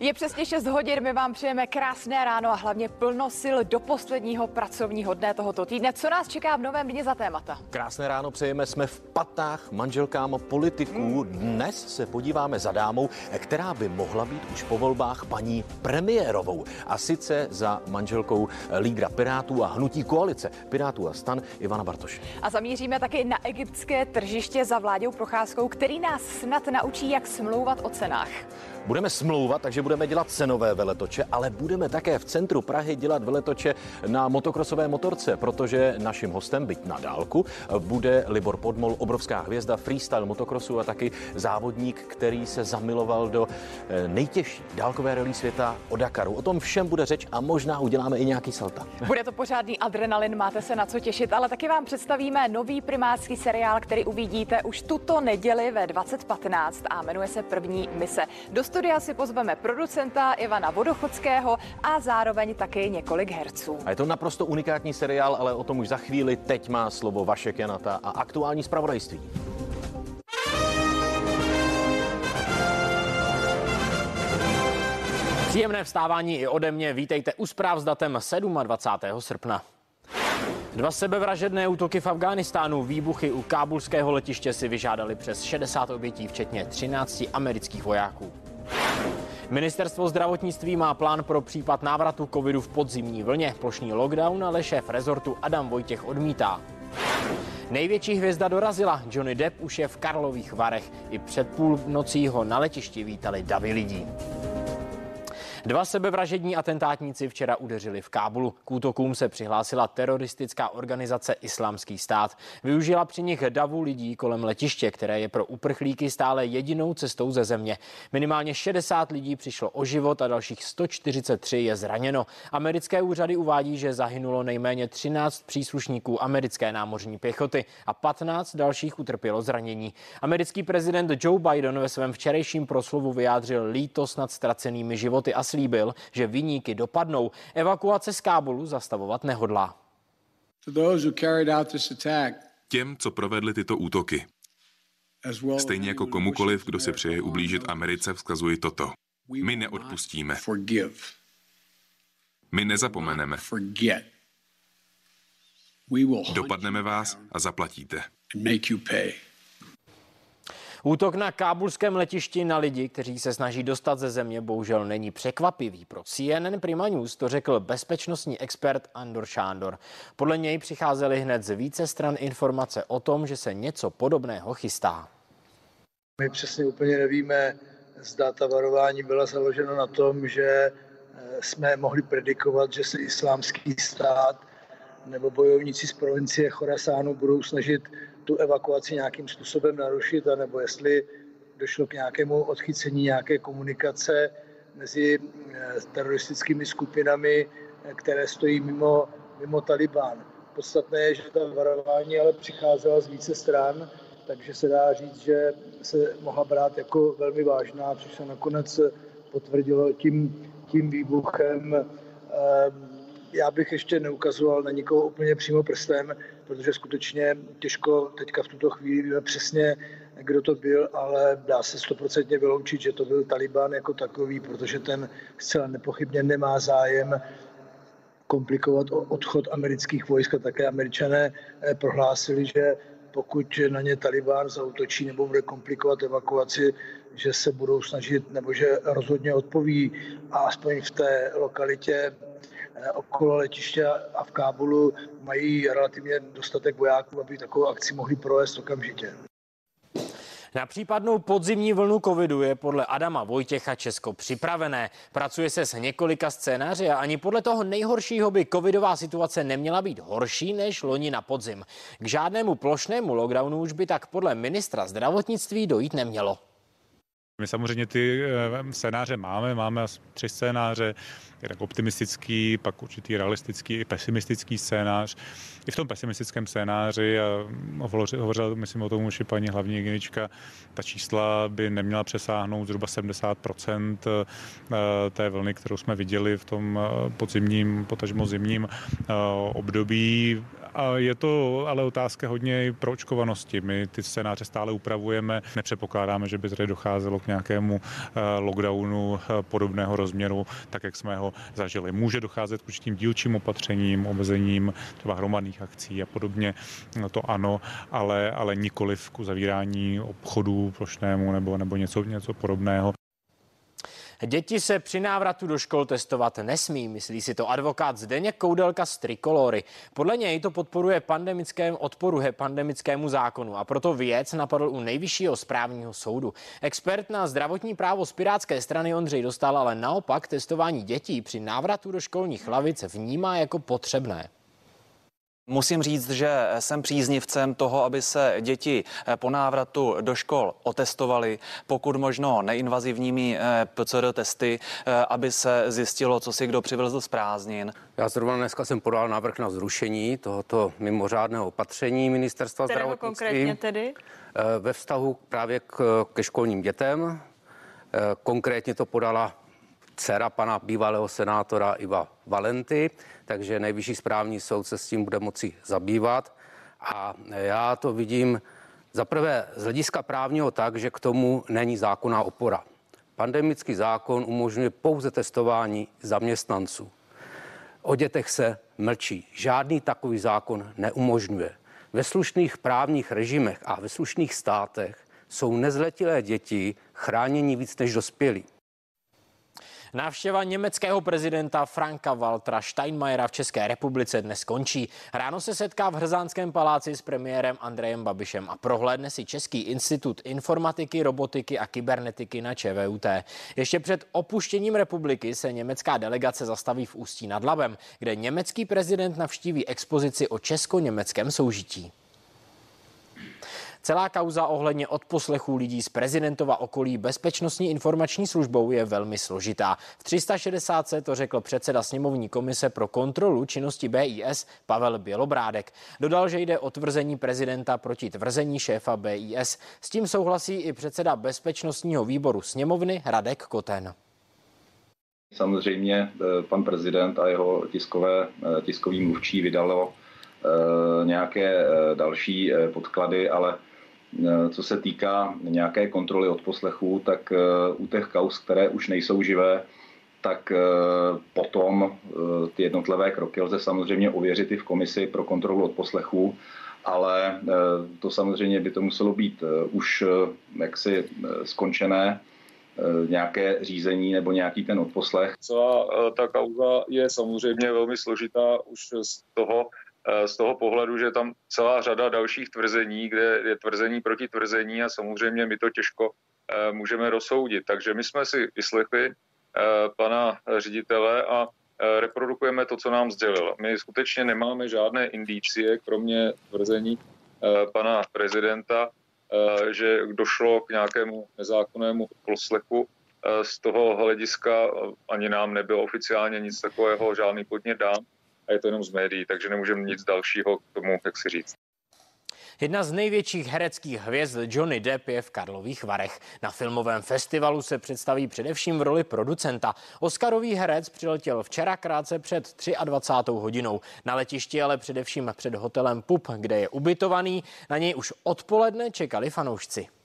Je přesně 6 hodin, my vám přejeme krásné ráno a hlavně plno sil do posledního pracovního dne tohoto týdne. Co nás čeká v novém dni za témata? Krásné ráno přejeme, jsme v patách manželkám politiků. Dnes se podíváme za dámou, která by mohla být už po volbách paní premiérovou. A sice za manželkou lídra Pirátů a hnutí koalice Pirátů a stan Ivana Bartoše. A zamíříme taky na egyptské tržiště za vládou Procházkou, který nás snad naučí, jak smlouvat o cenách. Budeme smlouvat, takže budeme dělat cenové veletoče, ale budeme také v centru Prahy dělat veletoče na motokrosové motorce, protože naším hostem, byť na dálku, bude Libor Podmol, obrovská hvězda freestyle motokrosu a taky závodník, který se zamiloval do eh, nejtěžší dálkové rally světa o Dakaru. O tom všem bude řeč a možná uděláme i nějaký salta. Bude to pořádný adrenalin, máte se na co těšit, ale taky vám představíme nový primátský seriál, který uvidíte už tuto neděli ve 2015 a jmenuje se První mise. Do studia si pozveme producenta Ivana Vodochodského a zároveň taky několik herců. A je to naprosto unikátní seriál, ale o tom už za chvíli. Teď má slovo Vašek Janata a aktuální zpravodajství. Příjemné vstávání i ode mě. Vítejte u zpráv s datem 27. srpna. Dva sebevražedné útoky v Afghánistánu, výbuchy u kábulského letiště si vyžádali přes 60 obětí, včetně 13 amerických vojáků. Ministerstvo zdravotnictví má plán pro případ návratu covidu v podzimní vlně. Plošný lockdown ale šéf rezortu Adam Vojtěch odmítá. Největší hvězda dorazila. Johnny Depp už je v Karlových Varech. I před půl nocí ho na letišti vítali davy lidí. Dva sebevražední atentátníci včera udeřili v Kábulu. K útokům se přihlásila teroristická organizace Islámský stát. Využila při nich davu lidí kolem letiště, které je pro uprchlíky stále jedinou cestou ze země. Minimálně 60 lidí přišlo o život a dalších 143 je zraněno. Americké úřady uvádí, že zahynulo nejméně 13 příslušníků americké námořní pěchoty a 15 dalších utrpělo zranění. Americký prezident Joe Biden ve svém včerejším proslovu vyjádřil lítost nad ztracenými životy a slíbil, že vyníky dopadnou. Evakuace z Kábulu zastavovat nehodlá. Těm, co provedli tyto útoky, stejně jako komukoliv, kdo si přeje ublížit Americe, vzkazuji toto. My neodpustíme. My nezapomeneme. Dopadneme vás a zaplatíte. Útok na kábulském letišti na lidi, kteří se snaží dostat ze země, bohužel není překvapivý. Pro CNN Prima News to řekl bezpečnostní expert Andor Šándor. Podle něj přicházely hned z více stran informace o tom, že se něco podobného chystá. My přesně úplně nevíme, zda ta varování byla založena na tom, že eh, jsme mohli predikovat, že se islámský stát nebo bojovníci z provincie Chorasánu budou snažit tu evakuaci nějakým způsobem narušit, anebo jestli došlo k nějakému odchycení nějaké komunikace mezi eh, teroristickými skupinami, eh, které stojí mimo, mimo Taliban. Podstatné je, že ta varování ale přicházela z více stran, takže se dá říct, že se mohla brát jako velmi vážná, což se nakonec potvrdilo tím, tím výbuchem. Ehm, já bych ještě neukazoval na nikoho úplně přímo prstem, protože skutečně těžko teďka v tuto chvíli víme přesně, kdo to byl, ale dá se stoprocentně vyloučit, že to byl Taliban jako takový, protože ten zcela nepochybně nemá zájem komplikovat odchod amerických vojsk. A také američané eh, prohlásili, že pokud na ně Taliban zautočí nebo bude komplikovat evakuaci, že se budou snažit nebo že rozhodně odpoví. A aspoň v té lokalitě okolo letiště a v Kábulu mají relativně dostatek vojáků, aby takovou akci mohli provést okamžitě. Na případnou podzimní vlnu covidu je podle Adama Vojtěcha Česko připravené. Pracuje se s několika scénáři a ani podle toho nejhoršího by covidová situace neměla být horší než loni na podzim. K žádnému plošnému lockdownu už by tak podle ministra zdravotnictví dojít nemělo. My samozřejmě ty eh, scénáře máme, máme tři scénáře. Jednak optimistický, pak určitý realistický i pesimistický scénář. I v tom pesimistickém scénáři, a hovořil, myslím o tom už i paní hlavní hygienička, ta čísla by neměla přesáhnout zhruba 70% té vlny, kterou jsme viděli v tom podzimním, potažmo zimním období. A je to ale otázka hodně proočkovanosti. My ty scénáře stále upravujeme, nepředpokládáme, že by tady docházelo k nějakému eh, lockdownu eh, podobného rozměru, tak jak jsme ho zažili. Může docházet k určitým dílčím opatřením, omezením třeba hromadných akcí a podobně, no to ano, ale, ale nikoli k uzavírání obchodů plošnému nebo, nebo něco, něco podobného. Děti se při návratu do škol testovat nesmí, myslí si to advokát Zdeněk Koudelka z Trikolory. Podle něj to podporuje pandemickém odporu pandemickému zákonu a proto věc napadl u nejvyššího správního soudu. Expert na zdravotní právo z Pirátské strany Ondřej dostal ale naopak testování dětí při návratu do školních lavic vnímá jako potřebné. Musím říct, že jsem příznivcem toho, aby se děti eh, po návratu do škol otestovaly, pokud možno neinvazivními eh, PCR testy, eh, aby se zjistilo, co si kdo přivezl z prázdnin. Já zrovna dneska jsem podal návrh na zrušení tohoto mimořádného opatření ministerstva Kterého zdravotnictví. konkrétně tedy? Ve vztahu právě k, ke školním dětem. Konkrétně to podala dcera pana bývalého senátora Iva Valenty, takže nejvyšší správní soud se s tím bude moci zabývat. A já to vidím zaprvé z hlediska právního tak, že k tomu není zákonná opora. Pandemický zákon umožňuje pouze testování zaměstnanců. O dětech se mlčí. Žádný takový zákon neumožňuje. Ve slušných právních režimech a ve slušných státech jsou nezletilé děti chráněni víc než dospělí. Návštěva německého prezidenta Franka Waltera Steinmeiera v České republice dnes končí. Ráno se setká v Hrzánském paláci s premiérem Andrejem Babišem a prohlédne si Český institut informatiky, robotiky a kybernetiky na ČVUT. Ještě před opuštěním republiky se německá delegace zastaví v Ústí nad Labem, kde německý prezident navštíví expozici o česko-německém soužití. Celá kauza ohledně odposlechů lidí z prezidentova okolí bezpečnostní informační službou je velmi složitá. V 360 to řekl předseda sněmovní komise pro kontrolu činnosti BIS Pavel Bělobrádek. Dodal, že jde o tvrzení prezidenta proti tvrzení šéfa BIS. S tím souhlasí i předseda bezpečnostního výboru sněmovny Radek Koten. Samozřejmě eh, pan prezident a jeho tiskové, eh, tiskový mluvčí vydalo eh, nějaké další podklady, ale co se týká nějaké kontroly od poslechů, tak eh, u těch kaus, které už nejsou živé, tak eh, potom ty jednotlivé kroky lze samozřejmě ověřit i v komisi pro kontrolu od poslechů, ale to samozřejmě by to muselo být už jaksi skončené nějaké řízení nebo nějaký ten odposlech. Celá ta kauza je samozřejmě velmi složitá už z toho, Eh, z toho pohledu, že tam celá řada dalších tvrzení, kde je tvrzení proti tvrzení a samozřejmě my to těžko eh, můžeme rozsoudit. Takže my jsme si vyslechli eh, pana ředitele a reprodukujeme to, co nám sdělil. My skutečně nemáme žádné indicie, kromě tvrzení pana prezidenta, že došlo k nějakému nezákonnému poslechu. Z toho hlediska ani nám nebylo oficiálně nic takového, žádný podnět dán a je to jenom z médií, takže nemůžeme nic dalšího k tomu, jak si říct. Jedna z největších hereckých hvězd Johnny Depp je v Karlových Varech. Na filmovém festivalu se představí především v roli producenta. Oscarový herec přiletěl včera krátce před 23. hodinou. Na letišti ale především před hotelem Pup, kde je ubytovaný. Na něj už odpoledne čekali fanoušci.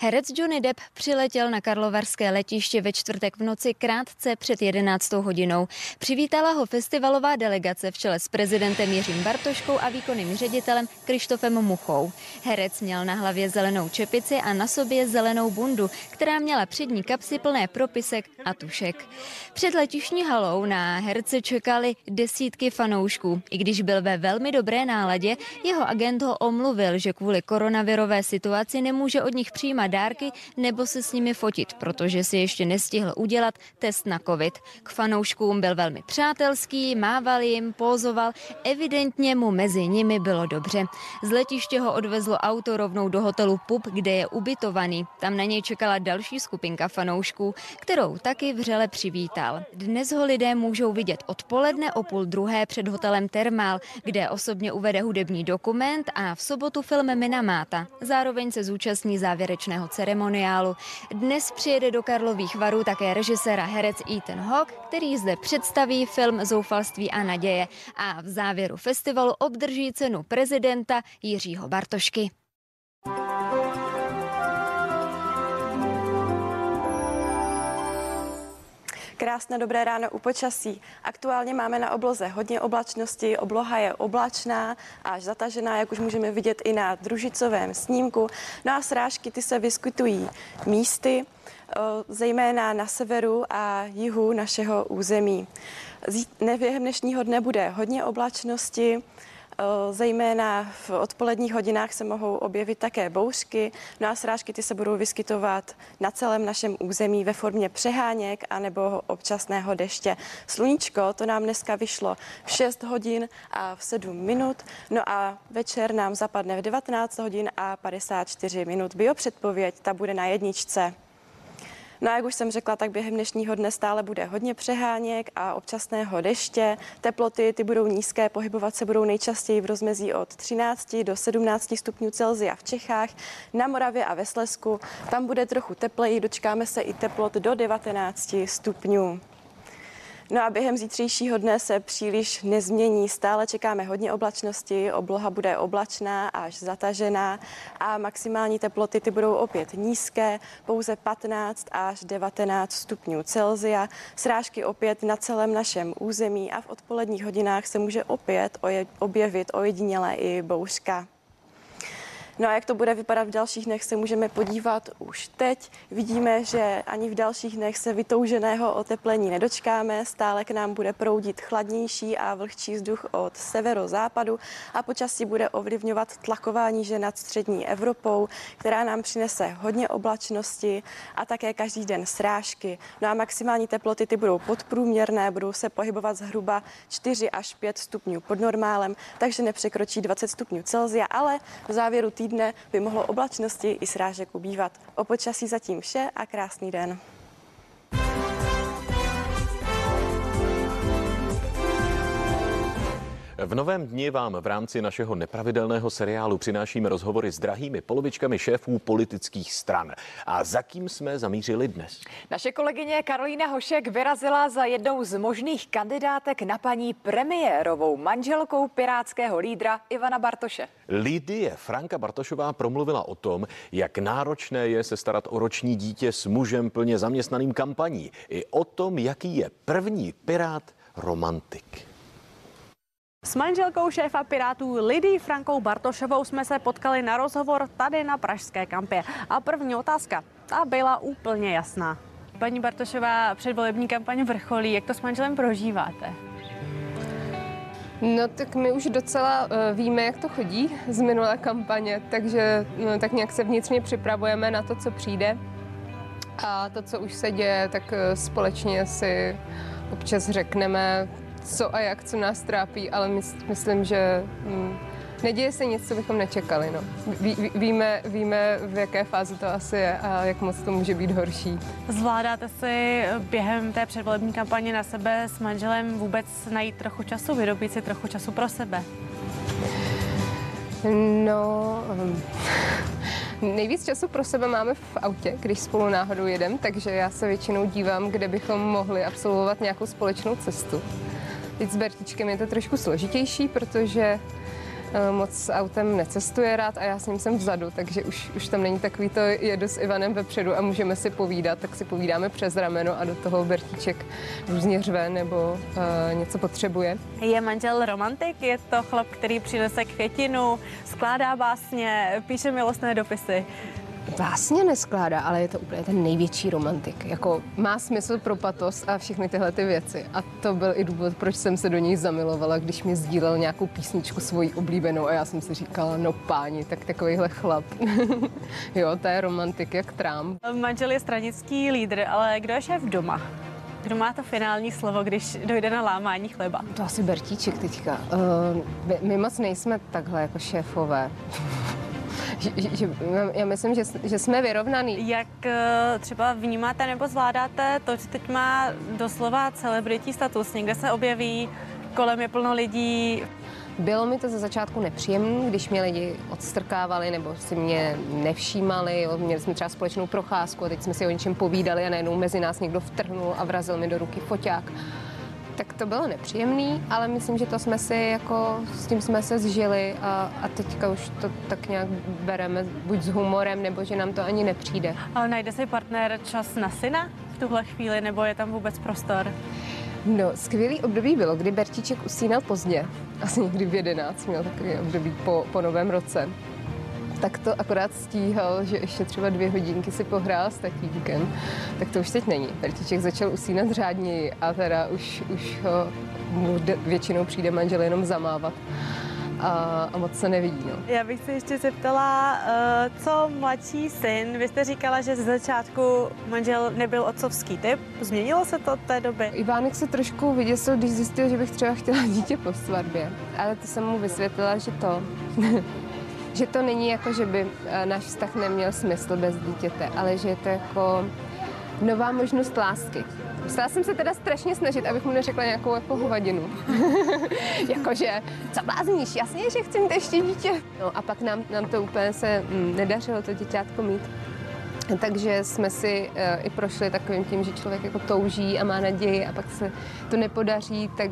Herec Johnny Depp přiletěl na Karlovarské letiště ve čtvrtek v noci krátce před 11. hodinou. Přivítala ho festivalová delegace v čele s prezidentem Jiřím Bartoškou a výkonným ředitelem Krištofem Muchou. Herec měl na hlavě zelenou čepici a na sobě zelenou bundu, která měla přední kapsy plné propisek a tušek. Před letišní halou na herce čekali desítky fanoušků. I když byl ve velmi dobré náladě, jeho agent ho omluvil, že kvůli koronavirové situaci nemůže od nich přijímat a dárky nebo se s nimi fotit, protože si ještě nestihl udělat test na covid. K fanouškům byl velmi přátelský, mával jim, pózoval, evidentně mu mezi nimi bylo dobře. Z letiště ho odvezlo auto rovnou do hotelu Pup, kde je ubytovaný. Tam na něj čekala další skupinka fanoušků, kterou taky vřele přivítal. Dnes ho lidé můžou vidět odpoledne o půl druhé před hotelem Termál, kde osobně uvede hudební dokument a v sobotu film Minamáta. Zároveň se zúčastní závěrečného ceremoniálu. Dnes přijede do Karlových varů také režisér a herec Ethan Hawke, který zde představí film Zoufalství a naděje a v závěru festivalu obdrží cenu prezidenta Jiřího Bartošky. Krásné dobré ráno u počasí. Aktuálně máme na obloze hodně oblačnosti, obloha je oblačná až zatažená, jak už můžeme vidět i na družicovém snímku. No a srážky ty se vyskytují místy, zejména na severu a jihu našeho území. Během dnešního dne bude hodně oblačnosti, Eh, zejména v odpoledních hodinách se mohou objevit také bouřky, no a srážky ty se budou vyskytovat na celém našem území ve formě přeháněk anebo občasného deště. Sluníčko to nám dneska vyšlo v 6 hodin a v 7 minut, no a večer nám zapadne v 19 hodin a 54 minut. Biopředpověď ta bude na jedničce. No a jak už jsem řekla, tak během dnešního dne stále bude hodně přeháněk a občasného deště. Teploty ty budou nízké, pohybovat se budou nejčastěji v rozmezí od 13 do 17 stupňů Celzia v Čechách, na Moravě a ve Slesku. Tam bude trochu tepleji, dočkáme se i teplot do 19 stupňů. No a během zítřejšího dne se příliš nezmění. Stále čekáme hodně oblačnosti, obloha bude oblačná až zatažená a maximální teploty ty budou opět nízké, pouze 15 až 19 stupňů Celzia. Srážky opět na celém našem území a v odpoledních hodinách se může opět objevit ojedinělé i bouřka. No a jak to bude vypadat v dalších dnech, se můžeme podívat už teď. Vidíme, že ani v dalších dnech se vytouženého oteplení nedočkáme. Stále k nám bude proudit chladnější a vlhčí vzduch od severozápadu a počasí bude ovlivňovat tlakování že nad střední Evropou, která nám přinese hodně oblačnosti a také každý den srážky. No a maximální teploty ty budou podprůměrné, budou se pohybovat zhruba 4 až 5 stupňů pod normálem, takže nepřekročí 20 stupňů Celzia, ale v závěru týdne týdne by mohlo oblačnosti i srážek ubývat. O počasí zatím vše a krásný den. V novém dni vám v rámci našeho nepravidelného seriálu přinášíme rozhovory s drahými polovičkami šéfů politických stran. A za kým jsme zamířili dnes? Naše kolegyně Karolína Hošek vyrazila za jednou z možných kandidátek na paní premiérovou manželkou pirátského lídra Ivana Bartoše. Lidie Franka Bartošová promluvila o tom, jak náročné je se starat o roční dítě s mužem plně zaměstnaným kampaní. I o tom, jaký je první pirát romantik. S manželkou šéfa Pirátů Lidí Frankou Bartošovou jsme se potkali na rozhovor tady na Pražské kampě. A první otázka, ta byla úplně jasná. Paní Bartošová, předvolební kampaň vrcholí, jak to s manželem prožíváte? No tak my už docela uh, víme, jak to chodí z minulé kampaně, takže no, tak nějak se vnitřně připravujeme na to, co přijde. A to, co už se děje, tak uh, společně si občas řekneme, co a jak, co nás trápí, ale mys, myslím, že hm, neděje se nic, co bychom nečekali. No. Ví, ví, víme, víme, v jaké fázi to asi je a jak moc to může být horší. Zvládáte si během té předvolební kampaně na sebe s manželem vůbec najít trochu času, vyrobit si trochu času pro sebe? No, um, nejvíc času pro sebe máme v autě, když spolu náhodou jedem, takže já se většinou dívám, kde bychom mohli absolvovat nějakou společnou cestu. Teď s Bertičkem je to trošku složitější, protože eh, moc s autem necestuje rád a já s ním jsem vzadu, takže už, už tam není takový to jedu s Ivanem vepředu a můžeme si povídat, tak si povídáme přes rameno a do toho Bertíček různě řve nebo uh, něco potřebuje. Je manžel romantik? Je to chlap, který přinese květinu, skládá básně, píše milostné dopisy? Vlastně neskládá, ale je to úplně ten největší romantik. Jako má smysl pro patos a všechny tyhle ty věci. A to byl i důvod, proč jsem se do něj zamilovala, když mi sdílel nějakou písničku svoji oblíbenou a já jsem si říkala, no páni, tak takovýhle chlap. jo, to je romantik jak Trump. Manžel je stranický lídr, ale kdo je šéf doma? Kdo má to finální slovo, když dojde na lámání chleba? To asi Bertíček teďka. Uh, my, my moc nejsme takhle jako šéfové. Že, že, já myslím, že, že jsme vyrovnaný. Jak uh, třeba vnímáte nebo zvládáte to, že teď má doslova celebritní status, někde se objeví, kolem je plno lidí, bylo mi to ze začátku nepříjemné, když mě lidi odstrkávali nebo si mě nevšímali. Jo. Měli jsme třeba společnou procházku a teď jsme si o něčem povídali a najednou mezi nás někdo vtrhnul a vrazil mi do ruky foťák. Tak to bylo nepříjemný, ale myslím, že to jsme si jako, s tím jsme se zžili a, a teďka už to tak nějak bereme buď s humorem, nebo že nám to ani nepřijde. Ale najde si partner čas na syna v tuhle chvíli, nebo je tam vůbec prostor? No, skvělý období bylo, kdy Bertíček usínal pozdě, asi někdy v 11, měl takový období po, po novém roce. Tak to akorát stíhal, že ještě třeba dvě hodinky si pohrál s tatínkem. Tak to už teď není. Bertíček začal usínat řádněji a teda už, už ho mu většinou přijde manžel jenom zamávat a, a moc se nevidí. No. Já bych se ještě zeptala, uh, co mladší syn, vy jste říkala, že ze začátku manžel nebyl otcovský typ, změnilo se to od té doby? Ivánek se trošku vyděsil, když zjistil, že bych třeba chtěla dítě po svatbě, ale to jsem mu vysvětlila, že to že to není jako, že by eh, náš vztah neměl smysl bez dítěte, ale že je to jako nová možnost lásky. Musela jsem se teda strašně snažit, abych mu neřekla nějakou jako hovadinu. Jakože, co blázníš, jasně, že chci mít ještě dítě. No a pak nám, nám to úplně se mm, nedařilo to děťátko mít. Takže jsme si uh, i prošli takovým tím, že člověk jako touží a má naději a pak se to nepodaří, tak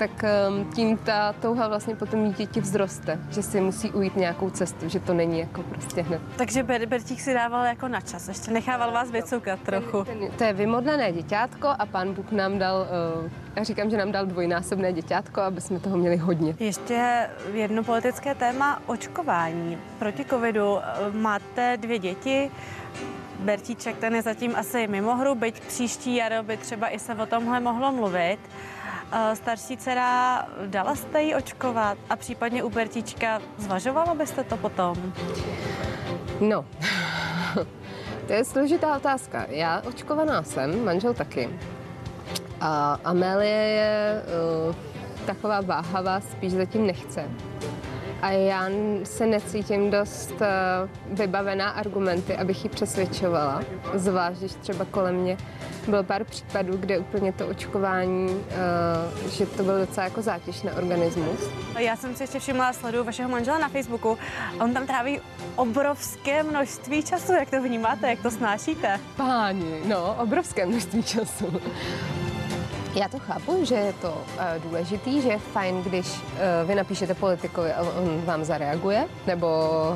tak ehm, tím ta touha vlastně potom dítěti vzroste, že si musí ujít nějakou cestu, že to není jako prostě hned. Takže Ber- Bertík si dával jako na čas, ještě nechával vás vycukat trochu. Ten, ten, to je vymodlené děťátko a pan Bůh nám dal, uh, já říkám, že nám dal dvojnásobné děťátko, aby jsme toho měli hodně. Ještě jedno politické téma, očkování. Proti covidu eh, máte dvě děti, Bertíček ten je zatím asi mimo hru, byť příští jaro by třeba i se o tomhle mohlo mluvit. Starší dcera, dala jste ji očkovat a případně u Bertička zvažovala byste to potom? No, to je složitá otázka. Já očkovaná jsem, manžel taky. A Amelie je uh, taková váhavá, spíš zatím nechce a já se necítím dost eh, vybavená argumenty, abych ji přesvědčovala. Zvlášť, když třeba kolem mě bylo pár případů, kde úplně to očkování, eh, že to byl docela jako zátěž na organismus. Já jsem si ještě všimla, sleduju vašeho manžela na Facebooku. On tam tráví obrovské množství času. Jak to vnímáte, jak to snášíte? Páni, no, obrovské množství času. Já to chápu, že je to uh, důležitý, že je fajn, když uh, vy napíšete politikovi a on vám zareaguje, nebo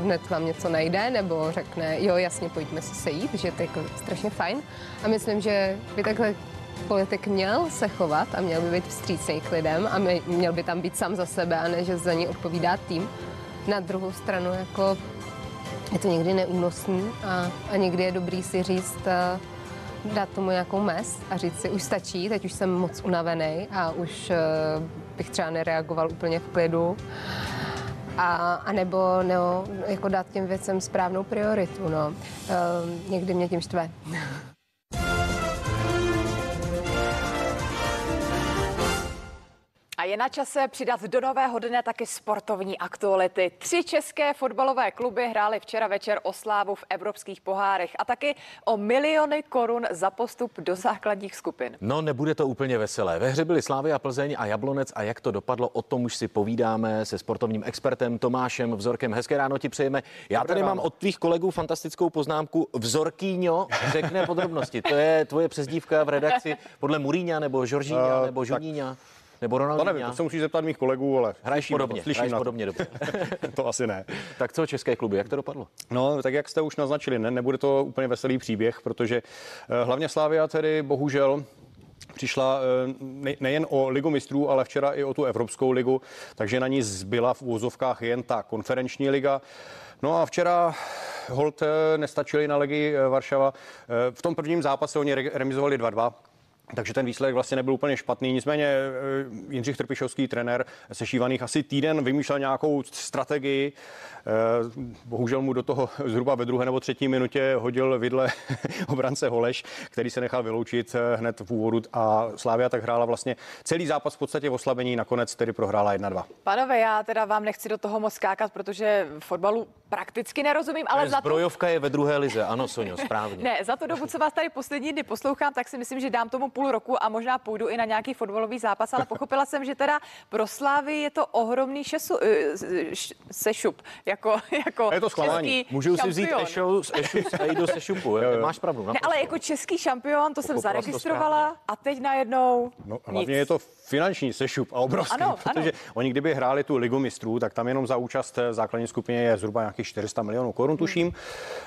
hned vám něco najde, nebo řekne, jo, jasně, pojďme se sejít, že to je jako strašně fajn. A myslím, že by takhle politik měl se chovat a měl by být vstřícný k lidem a měl by tam být sám za sebe a ne, že za ní odpovídá tým. Na druhou stranu, jako je to někdy neúnosný a, a někdy je dobrý si říct, uh, dát tomu nějakou mez a říct si, už stačí, teď už jsem moc unavený a už uh, bych třeba nereagoval úplně v klidu. A, a nebo no, jako dát těm věcem správnou prioritu. No. Uh, někdy mě tím štve. A je na čase přidat do nového dne taky sportovní aktuality. Tři české fotbalové kluby hrály včera večer o slávu v evropských pohárech a taky o miliony korun za postup do základních skupin. No, nebude to úplně veselé. Ve hře byly Slávy a Plzeň a Jablonec a jak to dopadlo, o tom už si povídáme se sportovním expertem Tomášem Vzorkem. Hezké ráno ti přejeme. Já Dobré tady ráno. mám od tvých kolegů fantastickou poznámku. Vzorkýňo řekne podrobnosti. To je tvoje přezdívka v redakci podle Muríňa nebo Žoržíňa uh, nebo Žuníňa. Tak nebo Ronaldinho? To nevím, to se musíš zeptat mých kolegů, ale hraješ podobně, slyším hraješ podobně dobře. to asi ne. Tak co české kluby, jak to dopadlo? No, tak jak jste už naznačili, ne, nebude to úplně veselý příběh, protože uh, hlavně Slávia tedy bohužel přišla eh, nejen o ligu mistrů, ale včera i o tu Evropskou ligu, takže na ní zbyla v úvozovkách jen ta konferenční liga. No a včera hold nestačili na Legii Varšava. V tom prvním zápase oni remizovali 2-2. Takže ten výsledek vlastně nebyl úplně špatný. Nicméně eh, Jindřich Trpišovský, trenér sešívaných asi týden, vymýšlel nějakou strategii. Eh, bohužel mu do toho zhruba ve druhé nebo třetí minutě hodil vidle obrance Holeš, který se nechal vyloučit eh, hned v úvodu a Slávia tak hrála vlastně celý zápas v podstatě v oslabení, nakonec tedy prohrála 1-2. Panové, já teda vám nechci do toho moc skákat, protože fotbalu prakticky nerozumím, ale za Zbrojovka to... je ve druhé lize, ano, Sonio, správně. ne, za to dobu, co vás tady poslední dny poslouchám, tak si myslím, že dám tomu půl roku a možná půjdu i na nějaký fotbalový zápas, ale pochopila jsem, že teda pro Slávy je to ohromný šesu, eh, sešup, jako, jako je to zklamání. Můžu si vzít Ešou z Ešu z do sešupu, jo, jo. máš pravdu. Ne, ale jako český šampion, to jsem zaregistrovala to a teď najednou No hlavně nic. je to finanční sešup a obrovský, ano, protože ano. oni kdyby hráli tu ligu mistrů, tak tam jenom za účast v základní skupině je zhruba nějakých 400 milionů korun, tuším.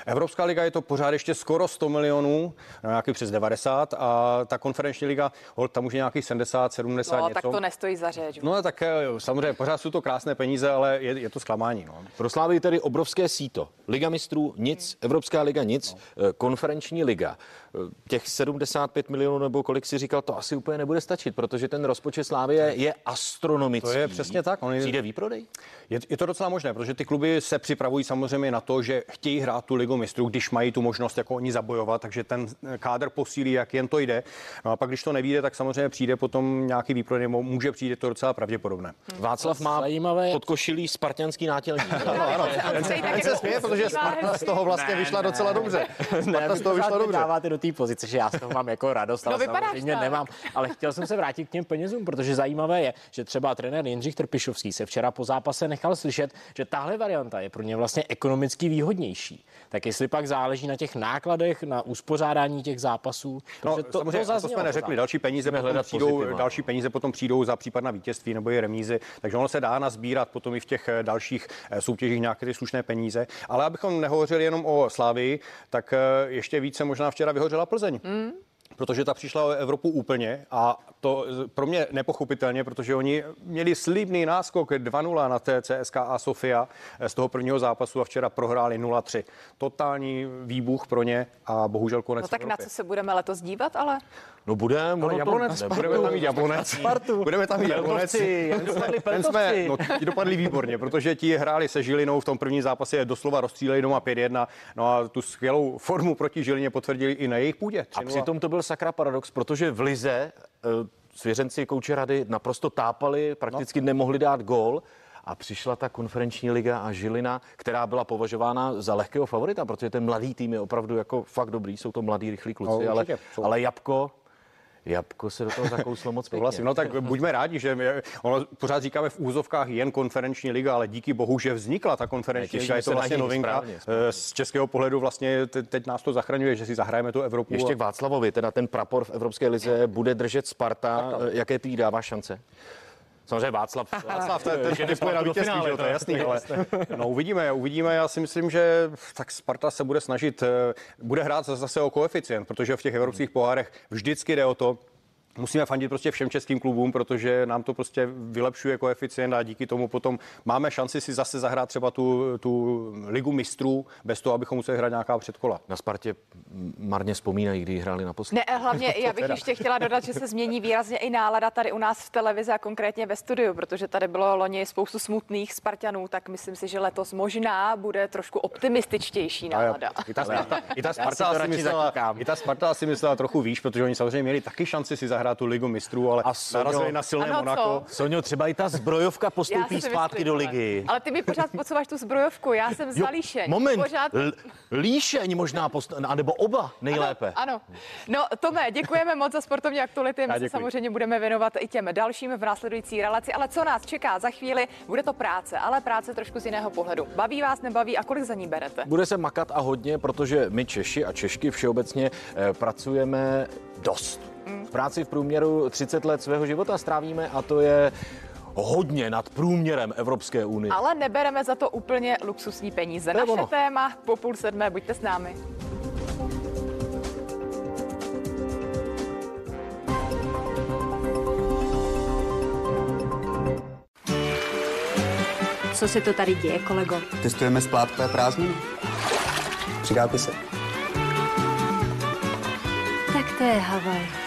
Evropská liga je to pořád ještě skoro 100 milionů, no, nějaký přes 90 a ta konferenční liga, hold, tam už je nějakých 70, 70 no, něco. tak to nestojí za řeč. No tak eh, samozřejmě, pořád jsou to krásné peníze, ale je, je to zklamání. No. Pro Slávy tedy obrovské síto. Liga mistrů nic, Evropská liga nic, no. konferenční liga. Eh, těch 75 milionů nebo kolik si říkal, to asi úplně nebude stačit, protože ten rozpočet Slávie je astronomický. To je přesně tak. On Přijde výprodej? Je, je to docela možné, protože ty kluby se připravují samozřejmě na to, že chtějí hrát tu ligu mistrů, když mají tu možnost jako oni zabojovat, takže ten kádr posílí, jak jen to jde. No a pak, když to nevíde, tak samozřejmě přijde potom nějaký výprodej, může přijít to docela pravděpodobné. Hmm. Václav má Zajímavé. podkošilý spartianský nátělník. ano, ano. Ten, se, ten se směje, protože Sparta z toho vlastně ne, vyšla ne, docela dobře. Sparta z toho vyšla dobře. dáváte do té pozice, že já z toho mám jako radost, ale no, samozřejmě nemám. Ale chtěl jsem se vrátit k těm penězům, protože zajímavé je, že třeba trenér Jindřich Trpišovský se včera po zápase nechal slyšet, že tahle varianta je pro ně vlastně ekonomicky výhodnější. Tak jestli pak záleží na těch nákladech, na uspořádání těch zápasů. No, to, samozřejmě, to, to jsme neřekli, další peníze, potom přijdou, další peníze potom přijdou za případná vítězství nebo i remízy, takže ono se dá nazbírat potom i v těch eh, dalších eh, soutěžích nějaké ty slušné peníze. Ale abychom nehovořili jenom o Slávii, tak eh, ještě více možná včera vyhořela Plzeň. Mm protože ta přišla o Evropu úplně a to pro mě nepochopitelně, protože oni měli slibný náskok 2-0 na té CSKA Sofia z toho prvního zápasu a včera prohráli 0-3. Totální výbuch pro ně a bohužel konec. No tak na co se budeme letos dívat, ale? No budeme, ale Jablonec, to, budeme tam mít Jablonec. Spartu. Budeme tam mít Jablonec. Ten jsme, no, ti dopadli výborně, protože ti hráli se Žilinou v tom prvním zápase doslova rozstříleli doma 5-1. No a tu skvělou formu proti Žilině potvrdili i na jejich půdě. A přitom to byl sakra paradox, protože v Lize eh, svěřenci kouče rady naprosto tápali, prakticky no. nemohli dát gól a přišla ta konferenční liga a Žilina, která byla považována za lehkého favorita, protože ten mladý tým je opravdu jako fakt dobrý, jsou to mladí, rychlí kluci, no, ale, ale Jabko Jabko se do toho zakouslo moc pěkně. Vlastně, no tak buďme rádi, že my, ono pořád říkáme v úzovkách jen konferenční liga, ale díky bohu, že vznikla ta konferenční liga, je to vlastně novinka. Správně, správně. Z českého pohledu vlastně teď nás to zachraňuje, že si zahrajeme tu Evropu. Ještě k Václavovi, teda ten prapor v Evropské lize bude držet Sparta. Jaké prý dává šance? Samozřejmě Václav. Václav, to, to, to, to na vítězství, to je jasný, ale no uvidíme, uvidíme. Já si myslím, že tak Sparta se bude snažit, eh, bude hrát zase o koeficient, protože v těch evropských pohárech vždycky jde o to, musíme fandit prostě všem českým klubům, protože nám to prostě vylepšuje koeficient a díky tomu potom máme šanci si zase zahrát třeba tu, tu ligu mistrů bez toho, abychom museli hrát nějaká předkola. Na Spartě marně vzpomínají, kdy hráli naposledy. Ne, hlavně já bych ještě chtěla dodat, že se změní výrazně i nálada tady u nás v televizi a konkrétně ve studiu, protože tady bylo loni spoustu smutných Spartanů, tak myslím si, že letos možná bude trošku optimističtější nálada. I ta Sparta, i ta Sparta, si myslela, i ta Sparta si myslela trochu výš, protože oni samozřejmě měli taky šanci si zahrát tu ligu mistrů, ale a Soňo, narazili na silné ano, Monako. Soňo, třeba i ta zbrojovka postoupí zpátky do ligy. Ale ty mi pořád podsouváš tu zbrojovku, já jsem za Líšeň. Moment, pořád... L- Líšeň možná, post... anebo oba nejlépe. Ano, ano. No Tome, děkujeme moc za sportovní aktuality, my se samozřejmě budeme věnovat i těm dalším v následující relaci, ale co nás čeká za chvíli, bude to práce, ale práce trošku z jiného pohledu. Baví vás, nebaví a kolik za ní berete? Bude se makat a hodně, protože my Češi a Češky všeobecně eh, pracujeme dost v práci v průměru 30 let svého života strávíme a to je hodně nad průměrem Evropské unie. Ale nebereme za to úplně luxusní peníze. Naše ono. téma po půl sedmé, buďte s námi. Co se to tady děje, kolego? Testujeme splátkové prázdniny. Přidáte se? Tak to je Havaj.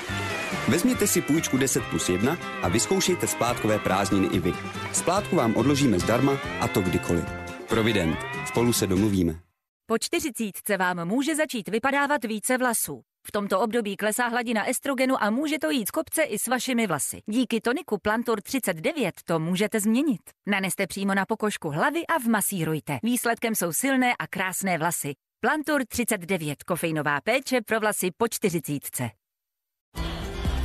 Vezměte si půjčku 10 plus 1 a vyzkoušejte splátkové prázdniny i vy. Splátku vám odložíme zdarma a to kdykoliv. Provident. Spolu se domluvíme. Po čtyřicítce vám může začít vypadávat více vlasů. V tomto období klesá hladina estrogenu a může to jít z kopce i s vašimi vlasy. Díky toniku Plantur 39 to můžete změnit. Naneste přímo na pokožku hlavy a vmasírujte. Výsledkem jsou silné a krásné vlasy. Plantur 39, kofeinová péče pro vlasy po čtyřicítce.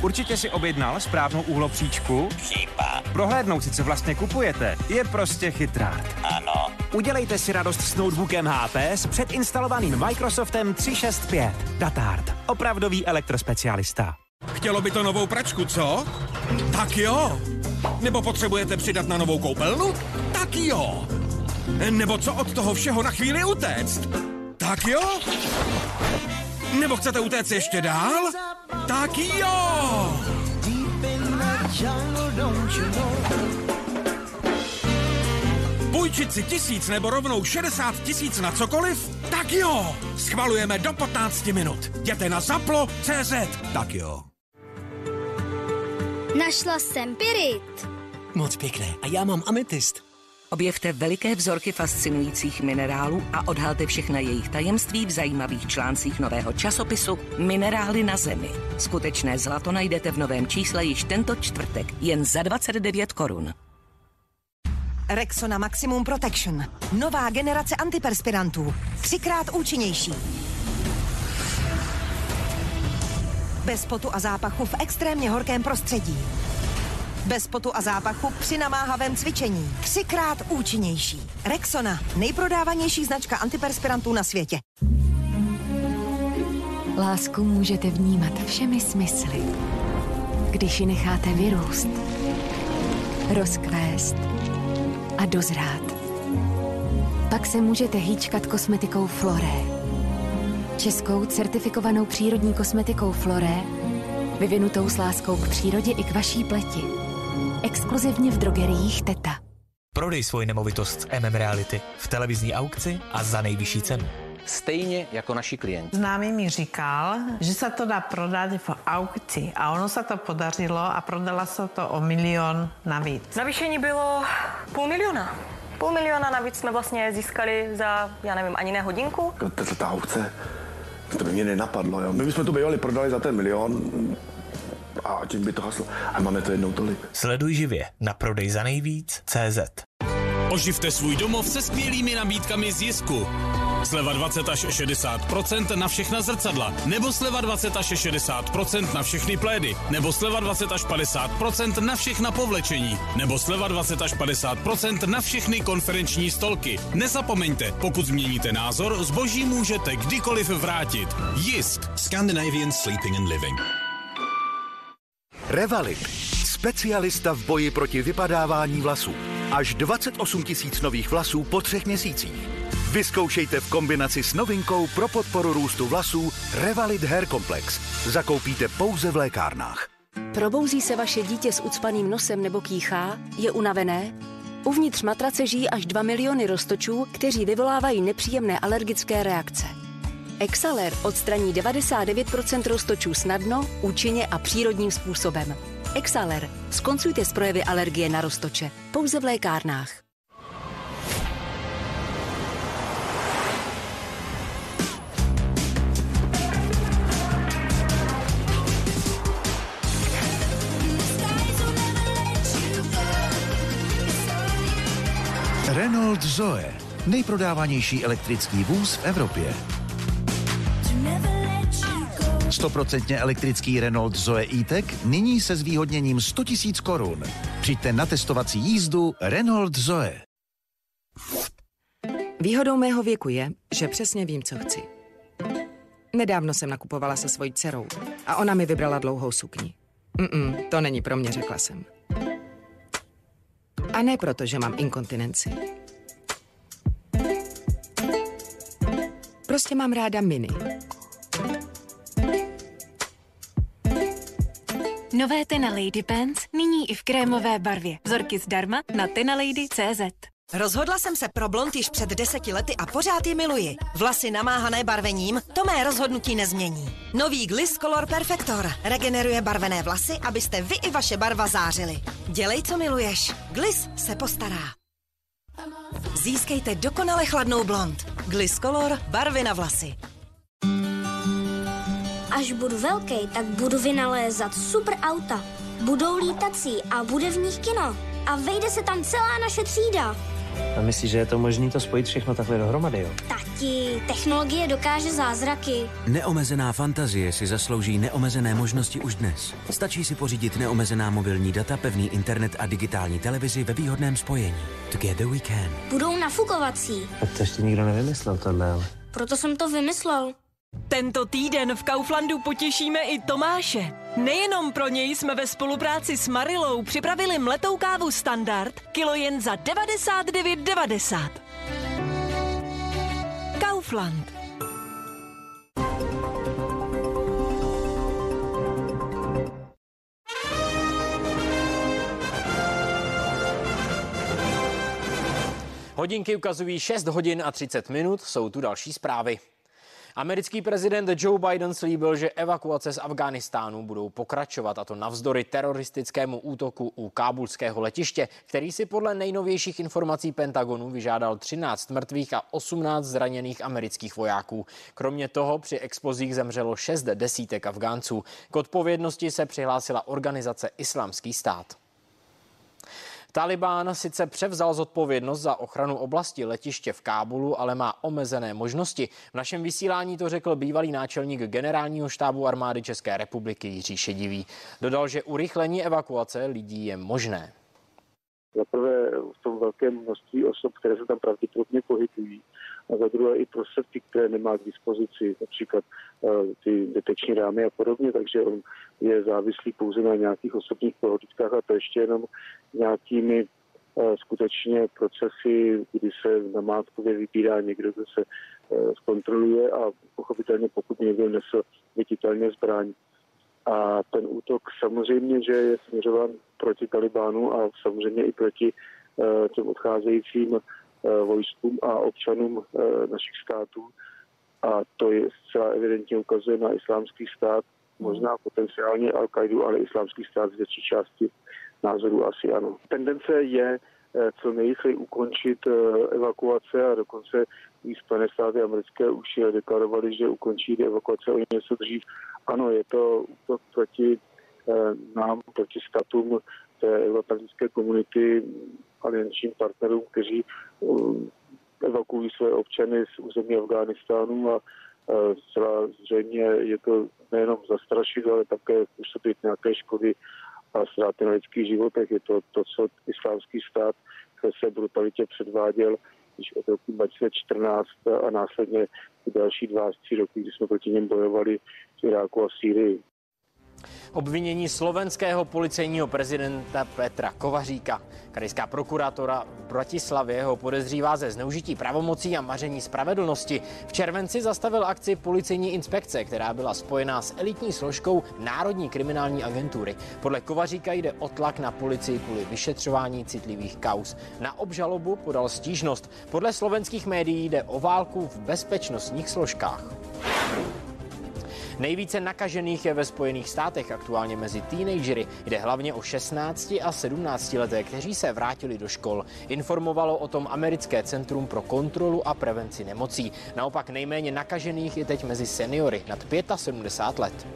Určitě si objednal správnou úhlopříčku? Šípa. Prohlédnout si, co vlastně kupujete, je prostě chytrát. Ano. Udělejte si radost s notebookem HP s předinstalovaným Microsoftem 365. Datard. Opravdový elektrospecialista. Chtělo by to novou pračku, co? Tak jo. Nebo potřebujete přidat na novou koupelnu? Tak jo. Nebo co od toho všeho na chvíli utéct? Tak jo. Nebo chcete utéct ještě dál? Tak jo! Půjčit si tisíc nebo rovnou 60 tisíc na cokoliv? Tak jo! Schvalujeme do 15 minut. Jděte na zaplo.cz. Tak jo. Našla jsem pyrit. Moc pěkné. A já mám ametist. Objevte veliké vzorky fascinujících minerálů a odhalte všechna jejich tajemství v zajímavých článcích nového časopisu Minerály na Zemi. Skutečné zlato najdete v novém čísle již tento čtvrtek, jen za 29 korun. Rexona Maximum Protection. Nová generace antiperspirantů. Třikrát účinnější. Bez potu a zápachu v extrémně horkém prostředí. Bez potu a zápachu při namáhavém cvičení. Třikrát účinnější. Rexona, nejprodávanější značka antiperspirantů na světě. Lásku můžete vnímat všemi smysly. Když ji necháte vyrůst, rozkvést a dozrát. Pak se můžete hýčkat kosmetikou Floré. Českou certifikovanou přírodní kosmetikou Floré, vyvinutou s láskou k přírodě i k vaší pleti. Exkluzivně v drogeriích Teta. Prodej svoji nemovitost s MM Reality v televizní aukci a za nejvyšší cenu. Stejně jako naši klienti. Známý mi říkal, že se to dá prodat v aukci a ono se to podařilo a prodala se to o milion navíc. Navýšení bylo půl miliona. Půl miliona navíc jsme vlastně získali za, já nevím, ani ne hodinku. Ta, ta aukce, to by mě nenapadlo. Jo. My bychom to bývali prodali za ten milion, a tím by to haslo. A máme to jednou tolik. Sleduj živě na prodej za nejvíc CZ. Oživte svůj domov se skvělými nabídkami z Jisku. Sleva 20 až 60% na všechna zrcadla, nebo sleva 20 až 60% na všechny plédy, nebo sleva 20 až 50% na všechna povlečení, nebo sleva 20 až 50% na všechny konferenční stolky. Nezapomeňte, pokud změníte názor, zboží můžete kdykoliv vrátit. Jisk. Scandinavian Sleeping and Living. Revalip. Specialista v boji proti vypadávání vlasů. Až 28 tisíc nových vlasů po třech měsících. Vyzkoušejte v kombinaci s novinkou pro podporu růstu vlasů Revalit Hair Complex. Zakoupíte pouze v lékárnách. Probouzí se vaše dítě s ucpaným nosem nebo kýchá? Je unavené? Uvnitř matrace žijí až 2 miliony roztočů, kteří vyvolávají nepříjemné alergické reakce. Exaler odstraní 99% roztočů snadno, účinně a přírodním způsobem. Exaler. Skoncujte s projevy alergie na roztoče. Pouze v lékárnách. Renault Zoe. Nejprodávanější elektrický vůz v Evropě. 100% elektrický Renault Zoe E-Tech nyní se zvýhodněním 100 000 korun. Přijďte na testovací jízdu Renault Zoe. Výhodou mého věku je, že přesně vím, co chci. Nedávno jsem nakupovala se svojí dcerou a ona mi vybrala dlouhou sukni. Mm-mm, to není pro mě, řekla jsem. A ne proto, že mám inkontinenci. Prostě mám ráda mini. Nové Tena Lady Pants nyní i v krémové barvě. Vzorky zdarma na tenalady.cz. Rozhodla jsem se pro blond již před deseti lety a pořád je miluji. Vlasy namáhané barvením, to mé rozhodnutí nezmění. Nový Gliss Color Perfector regeneruje barvené vlasy, abyste vy i vaše barva zářily. Dělej, co miluješ. Gliss se postará. Získejte dokonale chladnou blond. Gliss Color barvy na vlasy. Až budu velký, tak budu vynalézat super auta. Budou lítací a bude v nich kino. A vejde se tam celá naše třída. A myslíš, že je to možné to spojit všechno takhle dohromady, jo? Tati, technologie dokáže zázraky. Neomezená fantazie si zaslouží neomezené možnosti už dnes. Stačí si pořídit neomezená mobilní data, pevný internet a digitální televizi ve výhodném spojení. Together we can. Budou nafukovací. A to ještě nikdo nevymyslel tohle, ale... Proto jsem to vymyslel. Tento týden v Kauflandu potěšíme i Tomáše. Nejenom pro něj jsme ve spolupráci s Marilou připravili mletou kávu Standard, kilo jen za 99,90. Kaufland. Hodinky ukazují 6 hodin a 30 minut, jsou tu další zprávy. Americký prezident Joe Biden slíbil, že evakuace z Afghánistánu budou pokračovat, a to navzdory teroristickému útoku u kábulského letiště, který si podle nejnovějších informací Pentagonu vyžádal 13 mrtvých a 18 zraněných amerických vojáků. Kromě toho při explozích zemřelo 6 desítek Afgánců. K odpovědnosti se přihlásila organizace Islámský stát. Talibán sice převzal zodpovědnost za ochranu oblasti letiště v Kábulu, ale má omezené možnosti. V našem vysílání to řekl bývalý náčelník generálního štábu armády České republiky Jiří Šedivý. Dodal, že urychlení evakuace lidí je možné. Za prvé v tom velkém množství osob, které se tam pravděpodobně pohybují, a za druhé i prostředky, které nemá k dispozici, například uh, ty deteční rámy a podobně, takže on je závislý pouze na nějakých osobních prohlídkách a to ještě jenom nějakými uh, skutečně procesy, kdy se na mátkově vybírá někdo, kdo se uh, zkontroluje a pochopitelně pokud někdo nesl viditelně zbraň. A ten útok samozřejmě, že je směřován proti Talibánu a samozřejmě i proti těm odcházejícím Eh, vojskům a občanům eh, našich států. A to je zcela evidentně ukazuje na islámský stát, možná potenciálně Al-Qaidu, ale islámský stát z větší části názorů asi ano. Tendence je eh, co nejrychleji ukončit evakuace a dokonce i Spojené státy americké už deklarovali, že ukončí evakuace o něco dřív. Ano, je to útok proti nám, proti statům té euroatlantické komunity aliančním partnerům, kteří um, evakuují své občany z území Afghánistánu a zcela zřejmě je to nejenom zastrašit, ale také působit nějaké škody a ztráty na lidských životech. Je to to, co islámský stát se brutalitě předváděl již od roku 2014 a následně další dva tři roky, kdy jsme proti něm bojovali v Iráku a Sýrii. Obvinění slovenského policejního prezidenta Petra Kovaříka. Krajská prokurátora v Bratislavě ho podezřívá ze zneužití pravomocí a maření spravedlnosti. V červenci zastavil akci policejní inspekce, která byla spojená s elitní složkou Národní kriminální agentury. Podle Kovaříka jde o tlak na policii kvůli vyšetřování citlivých kaus. Na obžalobu podal stížnost. Podle slovenských médií jde o válku v bezpečnostních složkách. Nejvíce nakažených je ve Spojených státech aktuálně mezi teenagery. Jde hlavně o 16 a 17 leté, kteří se vrátili do škol. Informovalo o tom Americké centrum pro kontrolu a prevenci nemocí. Naopak nejméně nakažených je teď mezi seniory nad 75 let.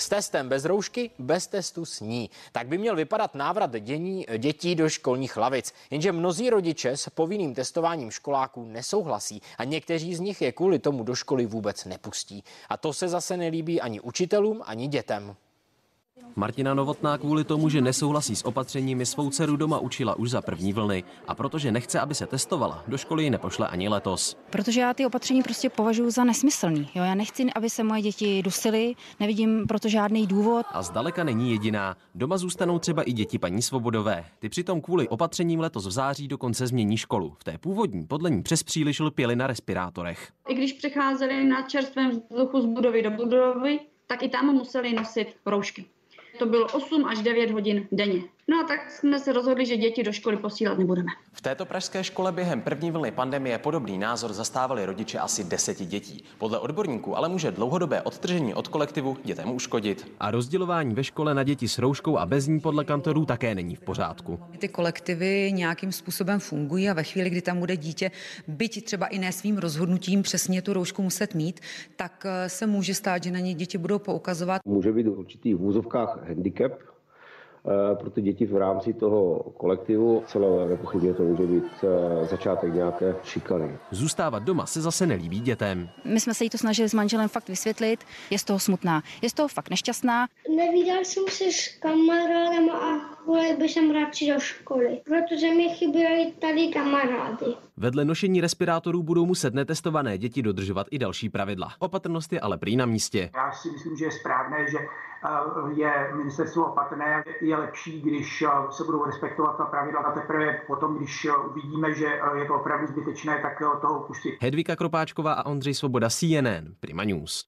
S testem bez roušky, bez testu sní. Tak by měl vypadat návrat dění, dětí do školních lavic. Jenže mnozí rodiče s povinným testováním školáků nesouhlasí a někteří z nich je kvůli tomu do školy vůbec nepustí. A to se zase nelíbí ani učitelům, ani dětem. Martina Novotná kvůli tomu, že nesouhlasí s opatřeními, svou dceru doma učila už za první vlny a protože nechce, aby se testovala, do školy ji nepošle ani letos. Protože já ty opatření prostě považuji za nesmyslný. Jo, já nechci, aby se moje děti dusily, nevidím proto žádný důvod. A zdaleka není jediná. Doma zůstanou třeba i děti paní Svobodové. Ty přitom kvůli opatřením letos v září dokonce změní školu. V té původní podle ní přes příliš lpěli na respirátorech. I když přecházeli na čerstvém vzduchu z budovy do budovy, tak i tam museli nosit roušky to bylo 8 až 9 hodin denně. No a tak jsme se rozhodli, že děti do školy posílat nebudeme. V této pražské škole během první vlny pandemie podobný názor zastávali rodiče asi deseti dětí. Podle odborníků ale může dlouhodobé odtržení od kolektivu dětem uškodit. A rozdělování ve škole na děti s rouškou a bez ní podle kantorů také není v pořádku. Ty kolektivy nějakým způsobem fungují a ve chvíli, kdy tam bude dítě, byť třeba i ne svým rozhodnutím přesně tu roušku muset mít, tak eh, se může stát, že na ně děti budou poukazovat. Může být určitý v vůzovkách handicap, pro ty děti v rámci toho kolektivu. Celé nepochybně to může být eh, začátek nějaké šikany. Zůstávat doma se zase nelíbí dětem. My jsme se jí to snažili s manželem fakt vysvětlit. Je z toho smutná, je z toho fakt nešťastná. Nevídal jsem se s kamarádem a chtěl bych jsem radši do školy, protože mi chyběly tady kamarády. Vedle nošení respirátorů budou muset netestované děti dodržovat i další pravidla. Opatrnost je ale prý na místě. Já si myslím, že je správné, že eh, je ministerstvo opatrné. Je lepší, když eh, se budou respektovat ta pravidla a teprve potom, když eh, uvidíme, že je to opravdu zbytečné, tak toho pustit. Hedvika Kropáčková a Ondřej Svoboda CNN, Prima News.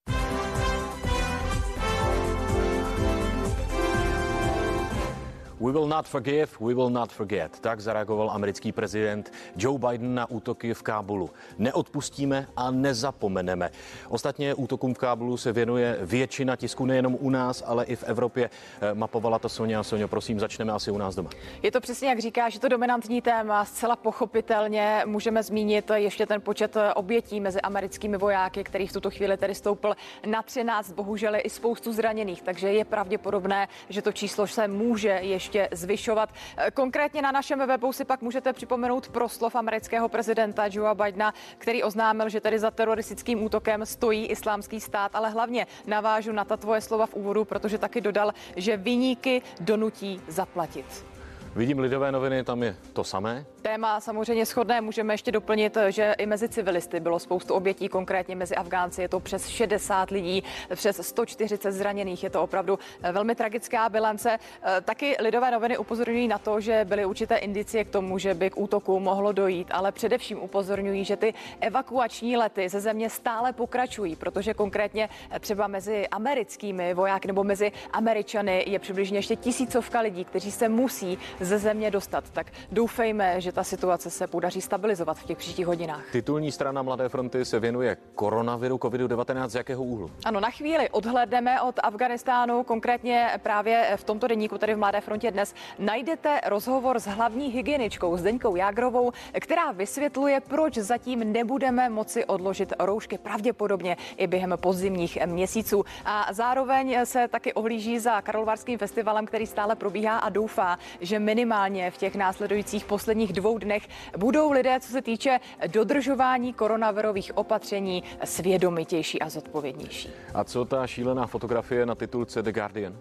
We will not forgive, we will not forget. Tak zareagoval americký prezident Joe Biden na útoky v Kábulu. Neodpustíme a nezapomeneme. Ostatně útokům v Kábulu se věnuje většina tisku nejenom u nás, ale i v Evropě. Eh, Mapovala to Sonja. Sonja, prosím, začneme asi u nás doma. Je to přesně jak říkáš, že to dominantní téma. Zcela pochopitelně můžeme zmínit ještě ten počet obětí mezi americkými vojáky, který v tuto chvíli tedy stoupl na 13. Bohužel i spoustu zraněných, takže je pravděpodobné, že to číslo se může ještě zvyšovat. Konkrétně na našem webu si pak můžete připomenout proslov amerického prezidenta Joea Bidena, který oznámil, že tedy za teroristickým útokem stojí islámský stát, ale hlavně navážu na ta tvoje slova v úvodu, protože taky dodal, že vyníky donutí zaplatit. Vidím lidové noviny, tam je to samé. Téma samozřejmě shodné, můžeme ještě doplnit, že i mezi civilisty bylo spoustu obětí, konkrétně mezi Afgánci je to přes 60 lidí, přes 140 zraněných, je to opravdu velmi tragická bilance. Taky lidové noviny upozorňují na to, že byly určité indicie k tomu, že by k útoku mohlo dojít, ale především upozorňují, že ty evakuační lety ze země stále pokračují, protože konkrétně třeba mezi americkými vojáky nebo mezi Američany je přibližně ještě tisícovka lidí, kteří se musí ze země dostat. Tak doufejme, že ta situace se podaří stabilizovat v těch příštích hodinách. Titulní strana Mladé fronty se věnuje koronaviru COVID-19 z jakého úhlu? Ano, na chvíli odhledneme od Afganistánu, konkrétně právě v tomto deníku, tady v Mladé frontě dnes, najdete rozhovor s hlavní hygieničkou Zdeňkou Jágrovou, která vysvětluje, proč zatím nebudeme moci odložit roušky pravděpodobně i během podzimních měsíců. A zároveň se taky ohlíží za Karlovarským festivalem, který stále probíhá a doufá, že minimálně v těch následujících posledních dvou dnech budou lidé, co se týče dodržování koronavirových opatření, svědomitější a zodpovědnější. A co ta šílená fotografie na titulce The Guardian?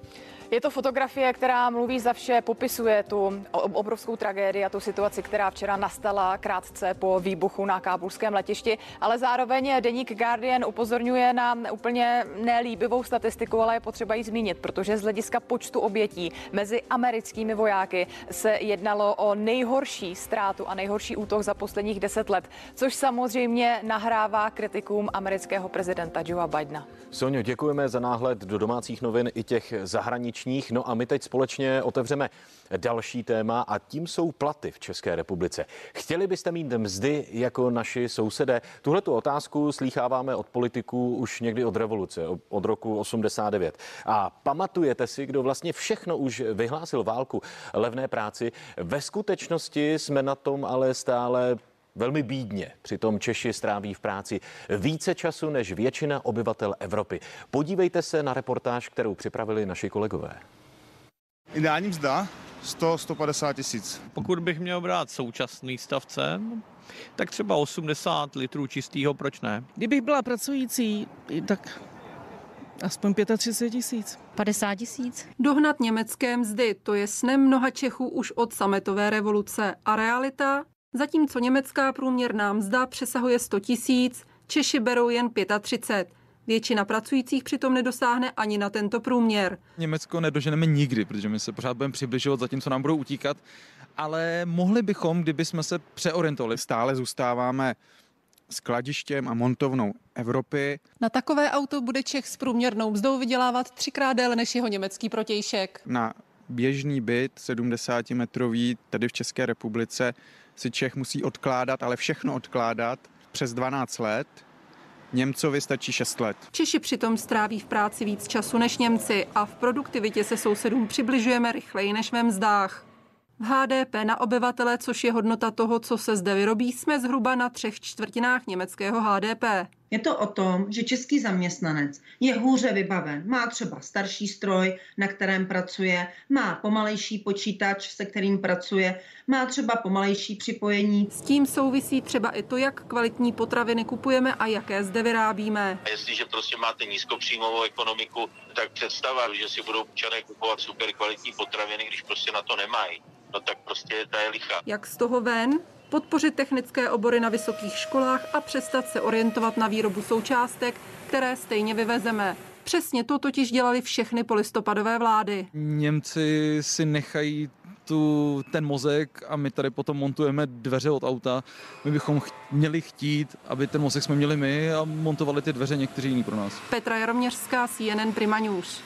Je to fotografie, která mluví za vše, popisuje tu obrovskou tragédii a tu situaci, která včera nastala krátce po výbuchu na kábulském letišti, ale zároveň deník Guardian upozorňuje na úplně nelíbivou statistiku, ale je potřeba ji zmínit, protože z hlediska počtu obětí mezi americkými vojáky se jednalo o nejhorší ztrátu a nejhorší útok za posledních deset let, což samozřejmě nahrává kritikům amerického prezidenta Joea Bidena. Sonio, děkujeme za náhled do domácích novin i těch zahraničních. No a my teď společně otevřeme další téma a tím jsou platy v České republice. Chtěli byste mít mzdy jako naši sousedé? Tuhle tu otázku slýcháváme od politiků už někdy od revoluce, od roku 89. A pamatujete si, kdo vlastně všechno už vyhlásil válku levné práci? Ve skutečnosti jsme na tom ale stále velmi bídně. Přitom Češi stráví v práci více času než většina obyvatel Evropy. Podívejte se na reportáž, kterou připravili naši kolegové. Ideální mzda 100-150 tisíc. Pokud bych měl brát současný stav cen, tak třeba 80 litrů čistého, proč ne? Kdybych byla pracující, tak aspoň 35 tisíc. 50 tisíc. Dohnat německé mzdy, to je snem mnoha Čechů už od sametové revoluce. A realita? Zatímco německá průměrná mzda přesahuje 100 tisíc, Češi berou jen 35. Většina pracujících přitom nedosáhne ani na tento průměr. Německo nedoženeme nikdy, protože my se pořád budeme přibližovat za tím, co nám budou utíkat, ale mohli bychom, kdyby jsme se přeorientovali. Stále zůstáváme skladištěm a montovnou Evropy. Na takové auto bude Čech s průměrnou mzdou vydělávat třikrát déle než jeho německý protějšek. Na běžný byt 70 metrový tady v České republice si Čech musí odkládat, ale všechno odkládat přes 12 let. Němcovi stačí 6 let. Češi přitom stráví v práci víc času než Němci a v produktivitě se sousedům přibližujeme rychleji než ve mzdách. V HDP na obyvatele, což je hodnota toho, co se zde vyrobí, jsme zhruba na třech čtvrtinách německého HDP. Je to o tom, že český zaměstnanec je hůře vybaven. Má třeba starší stroj, na kterém pracuje, má pomalejší počítač, se kterým pracuje, má třeba pomalejší připojení. S tím souvisí třeba i to, jak kvalitní potraviny kupujeme a jaké zde vyrábíme. Jestliže prostě máte nízkopříjmovou ekonomiku, tak představa, že si budou občané kupovat super kvalitní potraviny, když prostě na to nemají, no tak prostě ta je licha. Jak z toho ven? Podpořit technické obory na vysokých školách a přestat se orientovat na výrobu součástek, které stejně vyvezeme. Přesně to totiž dělali všechny polistopadové vlády. Němci si nechají tu, ten mozek a my tady potom montujeme dveře od auta. My bychom ch- měli chtít, aby ten mozek jsme měli my a montovali ty dveře někteří jiní pro nás. Petra Jaroměřská, CNN Prima News.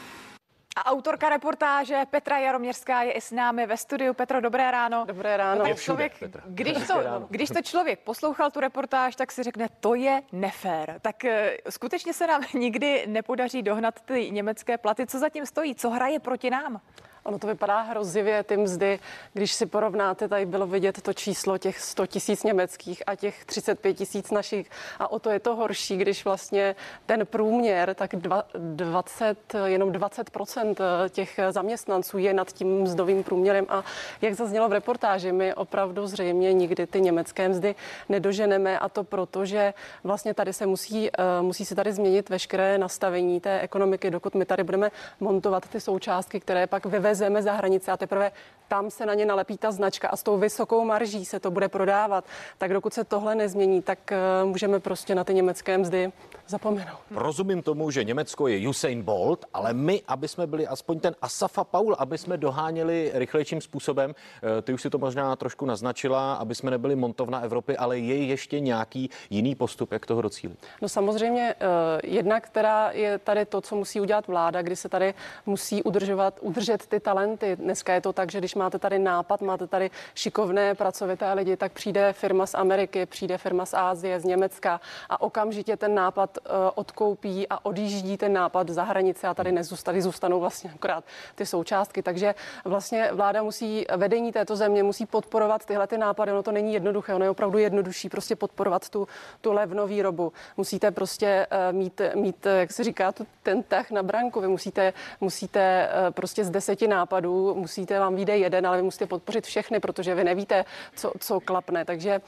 A autorka reportáže Petra Jaroměřská je i s námi ve studiu. Petro, dobré ráno. Dobré ráno. Je všude, člověk, Petra. když, to, když to člověk poslouchal tu reportáž, tak si řekne, to je nefér. Tak eh, skutečně se nám nikdy nepodaří dohnat ty německé platy. Co zatím stojí? Co hraje proti nám? Ono to vypadá hrozivě, ty mzdy, když si porovnáte, tady bylo vidět to číslo těch 100 tisíc německých a těch 35 tisíc našich. A o to je to horší, když vlastně ten průměr, tak dva- 20, jenom 20% těch zaměstnanců je nad tím mzdovým průměrem. A jak zaznělo v reportáži, my opravdu zřejmě nikdy ty německé mzdy nedoženeme a to proto, že vlastně tady se musí, eh, musí se tady změnit veškeré nastavení té ekonomiky, dokud my tady budeme montovat ty součástky, které pak vyvezeme za hranice a teprve tam se na ně nalepí ta značka a s tou vysokou marží se to bude prodávat. Tak dokud se tohle nezmění, tak eh, můžeme prostě na ty německé mzdy zapomenout. Rozumím tomu, že Německo je Usain Bolt, ale my, aby jsme byli aspoň ten Asafa Paul, aby jsme doháněli rychlejším způsobem, eh, ty už si to možná trošku naznačila, aby jsme nebyli montovna Evropy, ale je ještě nějaký jiný postup, jak toho docílit? No samozřejmě eh, jedna, která je tady to, co musí udělat vláda, kdy se tady musí udržovat, udržet ty talenty. Dneska je to tak, že když máte tady nápad, máte tady šikovné pracovité lidi, tak přijde firma z Ameriky, přijde firma z Ázie, z Německa a okamžitě ten nápad eh, odkoupí a odjíždí ten nápad za hranice a tady nezůstaly, zůstanou vlastně akorát ty součástky. Takže vlastně vláda musí, vedení této země musí podporovat tyhle ty nápady. Ono to není jednoduché, ono je opravdu jednodušší prostě podporovat tu, tu levnou výrobu. Musíte prostě eh, mít, mít, eh, jak se říká, ten tah na branku. Vy musíte, musíte prostě z deseti nápadů, musíte vám vyjde jeden, ale vy musíte podpořit všechny, protože vy nevíte, co, co klapne. Takže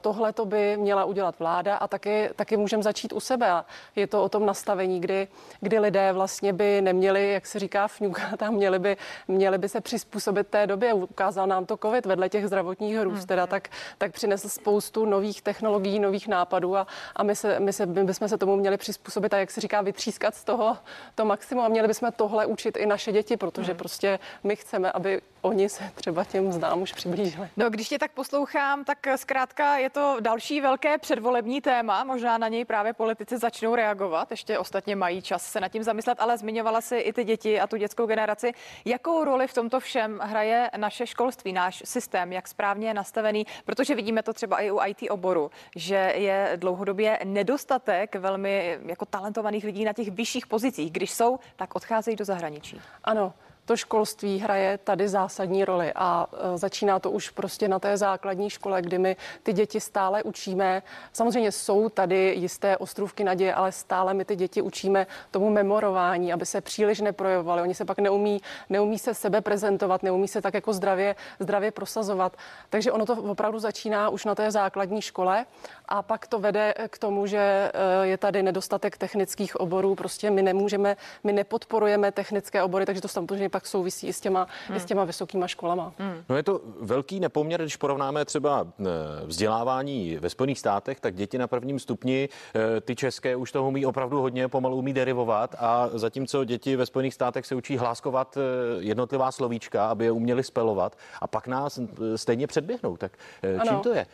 tohle to by měla udělat vláda a taky, taky můžeme začít u sebe. Je to o tom nastavení, kdy, kdy lidé vlastně by neměli, jak se říká, fňukat a měli by, měli by se přizpůsobit té době. Ukázal nám to COVID vedle těch zdravotních hrůz, teda tak, tak přinesl spoustu nových technologií, nových nápadů a, a my, se, my, se, my bychom se tomu měli přizpůsobit a jak se říká, vytřískat z toho to maximum a měli bychom tohle učit i naše děti, protože Hmm. prostě my chceme, aby oni se třeba těm zdám už přiblížili. No, když tě tak poslouchám, tak zkrátka je to další velké předvolební téma. Možná na něj právě politici začnou reagovat. Ještě ostatně mají čas se nad tím zamyslet, ale zmiňovala si i ty děti a tu dětskou generaci. Jakou roli v tomto všem hraje naše školství, náš systém, jak správně je nastavený? Protože vidíme to třeba i u IT oboru, že je dlouhodobě nedostatek velmi jako talentovaných lidí na těch vyšších pozicích. Když jsou, tak odcházejí do zahraničí. Ano, to školství hraje tady zásadní roli a e, začíná to už prostě na té základní škole, kdy my ty děti stále učíme. Samozřejmě jsou tady jisté ostrůvky naděje, ale stále my ty děti učíme tomu memorování, aby se příliš neprojevovali. Oni se pak neumí, neumí se sebe prezentovat, neumí se tak jako zdravě, zdravě prosazovat. Takže ono to opravdu začíná už na té základní škole a pak to vede k tomu, že e, je tady nedostatek technických oborů. Prostě my nemůžeme, my nepodporujeme technické obory, takže to samozřejmě pak souvisí i s těma, hmm. i s těma vysokýma školama. Hmm. No je to velký nepoměr, když porovnáme třeba eh, vzdělávání ve Spojených státech, tak děti na prvním stupni, eh, ty české už toho umí opravdu hodně, pomalu umí derivovat a zatímco děti ve Spojených státech se učí hláskovat eh, jednotlivá slovíčka, aby je uměli spelovat a pak nás eh, stejně předběhnou. Tak čím Ano. to je?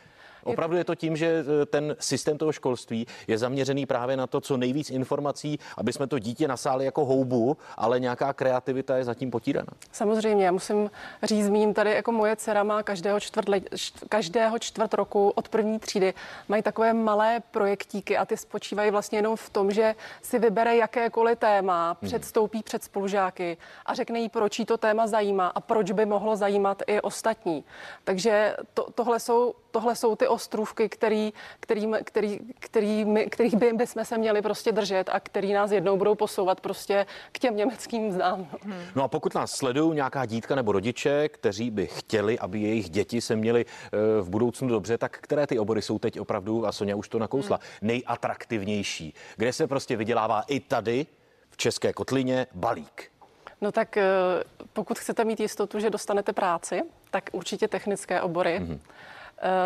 Opravdu je to tím, že eh, ten systém toho školství je zaměřený právě na to, co nejvíc informací, aby jsme to dítě nasáli jako houbu, ale nějaká kreativita je zatím potíraná. Samozřejmě, já musím říct, zmíním tady, jako moje dcera má každého čtvrt, let, každého čtvrt roku od první třídy, mají takové malé projektíky a ty spočívají vlastně jenom v tom, že si vybere jakékoliv téma, hmm. předstoupí před spolužáky a řekne jí, proč jí to téma zajímá a proč by mohlo zajímat i ostatní. Takže to, tohle, jsou, tohle jsou ty ostrůvky, který, kterým, který, který my, kterých by bychom se měli prostě držet a který nás jednou budou posouvat prostě k těm německým znám. Hmm. No a pokud nás sledují nějaká dítka nebo rodiče, kteří by chtěli, aby jejich děti se měli eh, v budoucnu dobře, tak které ty obory jsou teď opravdu, a Sonja už to nakousla, hmm. nejatraktivnější, kde se prostě vydělává i tady v České kotlině balík? No tak eh, pokud chcete mít jistotu, že dostanete práci, tak určitě technické obory. Mm-hmm.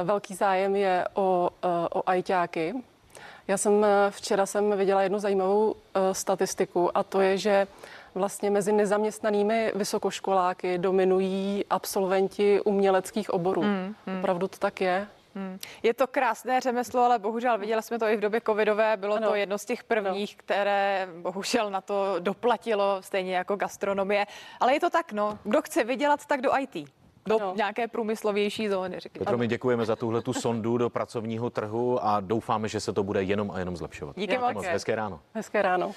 Velký zájem je o, o ajťáky. Já jsem včera jsem viděla jednu zajímavou statistiku a to je, že vlastně mezi nezaměstnanými vysokoškoláky dominují absolventi uměleckých oborů. Mm, mm. Opravdu to tak je? Hmm. Je to krásné řemeslo, ale bohužel viděli jsme to i v době covidové. Bylo ano. to jedno z těch prvních, ano. které bohužel na to doplatilo, stejně jako gastronomie. Ale je to tak, no. Kdo chce vydělat, tak do IT do ano. nějaké průmyslovější zóny. Petro, my děkujeme za tuhle tu sondu do pracovního trhu a doufáme, že se to bude jenom a jenom zlepšovat. Díky moc. Hezké ráno. Hezké ráno.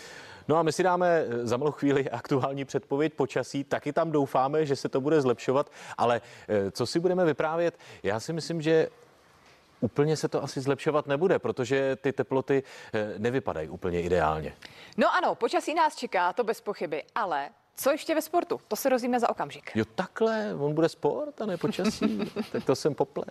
No a my si dáme za malou chvíli aktuální předpověď počasí, taky tam doufáme, že se to bude zlepšovat, ale eh, co si budeme vyprávět? Já si myslím, že úplně se to asi zlepšovat nebude, protože ty teploty eh, nevypadají úplně ideálně. No ano, počasí nás čeká, to bez pochyby, ale co ještě ve sportu? To se rozvíme za okamžik. Jo, takhle, on bude sport a ne počasí. tak to jsem poplet.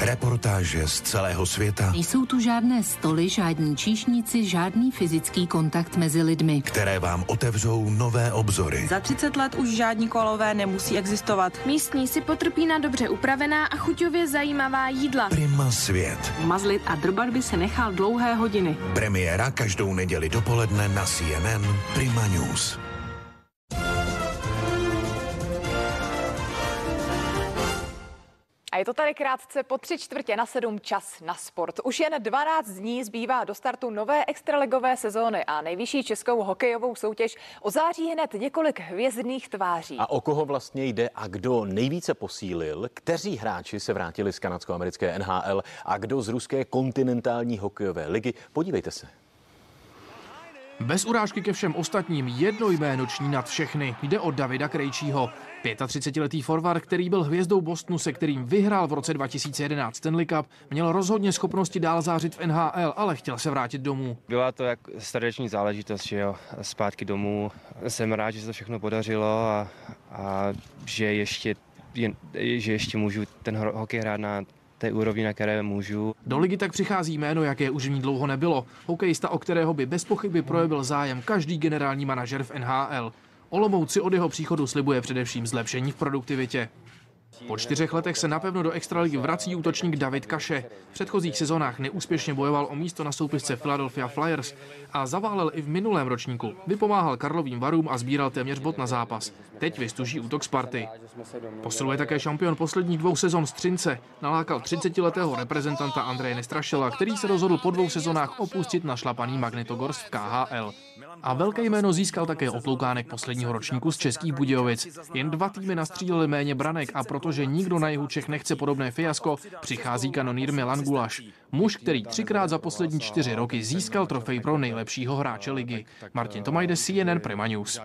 Reportáže z celého světa. Nejsou tu žádné stoly, žádní číšníci, žádný fyzický kontakt mezi lidmi. Které vám otevřou nové obzory. Za 30 let už žádní kolové nemusí existovat. Místní si potrpí na dobře upravená a chuťově zajímavá jídla. Prima svět. Mazlit a drbat by se nechal dlouhé hodiny. Premiéra každou neděli dopoledne na CNN Prima News. Je to tady krátce po tři čtvrtě na sedm čas na sport. Už jen 12 dní zbývá do startu nové extraligové sezóny a nejvyšší českou hokejovou soutěž ozáří hned několik hvězdných tváří. A o koho vlastně jde a kdo nejvíce posílil, kteří hráči se vrátili z kanadsko-americké NHL a kdo z ruské kontinentální hokejové ligy. Podívejte se. Bez urážky ke všem ostatním jedno jméno ční nad všechny. Jde o Davida Krejčího. 35-letý forward, který byl hvězdou Bostonu, se kterým vyhrál v roce 2011 Stanley Cup, měl rozhodně schopnosti dál zářit v NHL, ale chtěl se vrátit domů. Byla to jak srdeční záležitost, že jo, zpátky domů. Jsem rád, že se to všechno podařilo a, a že, ještě, že ještě můžu ten hokej hrát na té úrovni, na které můžu. Do ligy tak přichází jméno, jaké už v ní dlouho nebylo. Hokejista, o kterého by bez pochyby projevil zájem každý generální manažer v NHL. Olomouci od jeho příchodu slibuje především zlepšení v produktivitě. Po čtyřech letech se napevno do extraligy vrací útočník David Kaše. V předchozích sezónách neúspěšně bojoval o místo na soupisce Philadelphia Flyers a zaválel i v minulém ročníku. Vypomáhal Karlovým varům a sbíral téměř bod na zápas. Teď vystuží útok Sparty. Posiluje také šampion posledních dvou sezon Střince. Nalákal 30-letého reprezentanta Andreje Nestrašela, který se rozhodl po dvou sezónách opustit našlapaný Magnitogorsk v KHL. A velké jméno získal také otloukánek posledního ročníku z Českých Budějovic. Jen dva týmy nastříleli méně branek a protože nikdo na jihu Čech nechce podobné fiasko, přichází kanonýr Milan Gulaš. Muž, který třikrát za poslední čtyři roky získal trofej pro nejlepšího hráče ligy. Martin Tomajde, CNN Prima News.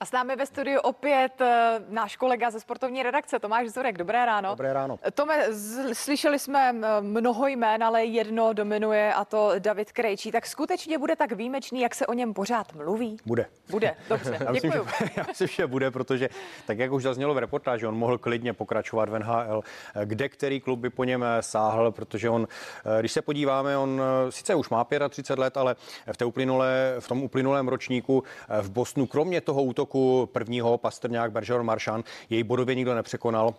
A s námi ve studiu opět uh, náš kolega ze sportovní redakce Tomáš Zorek. Dobré ráno. Dobré ráno. Tome, z, slyšeli jsme mnoho jmén, ale jedno dominuje a to David Krejčí. Tak skutečně bude tak výjimečný, jak se o něm pořád mluví? Bude. Bude, dobře, já myslím, děkuju. Že, já myslím, že bude, protože tak, jak už zaznělo v reportáži, on mohl klidně pokračovat v NHL, kde který klub by po něm eh, sáhl, protože on, eh, když se podíváme, on sice už má 35 let, ale v, té uplynulé, v tom uplynulém ročníku v Bosnu, kromě toho útoku, útoku prvního Pastrňák, Bergeron, Maršan, jej bodově nikdo nepřekonal.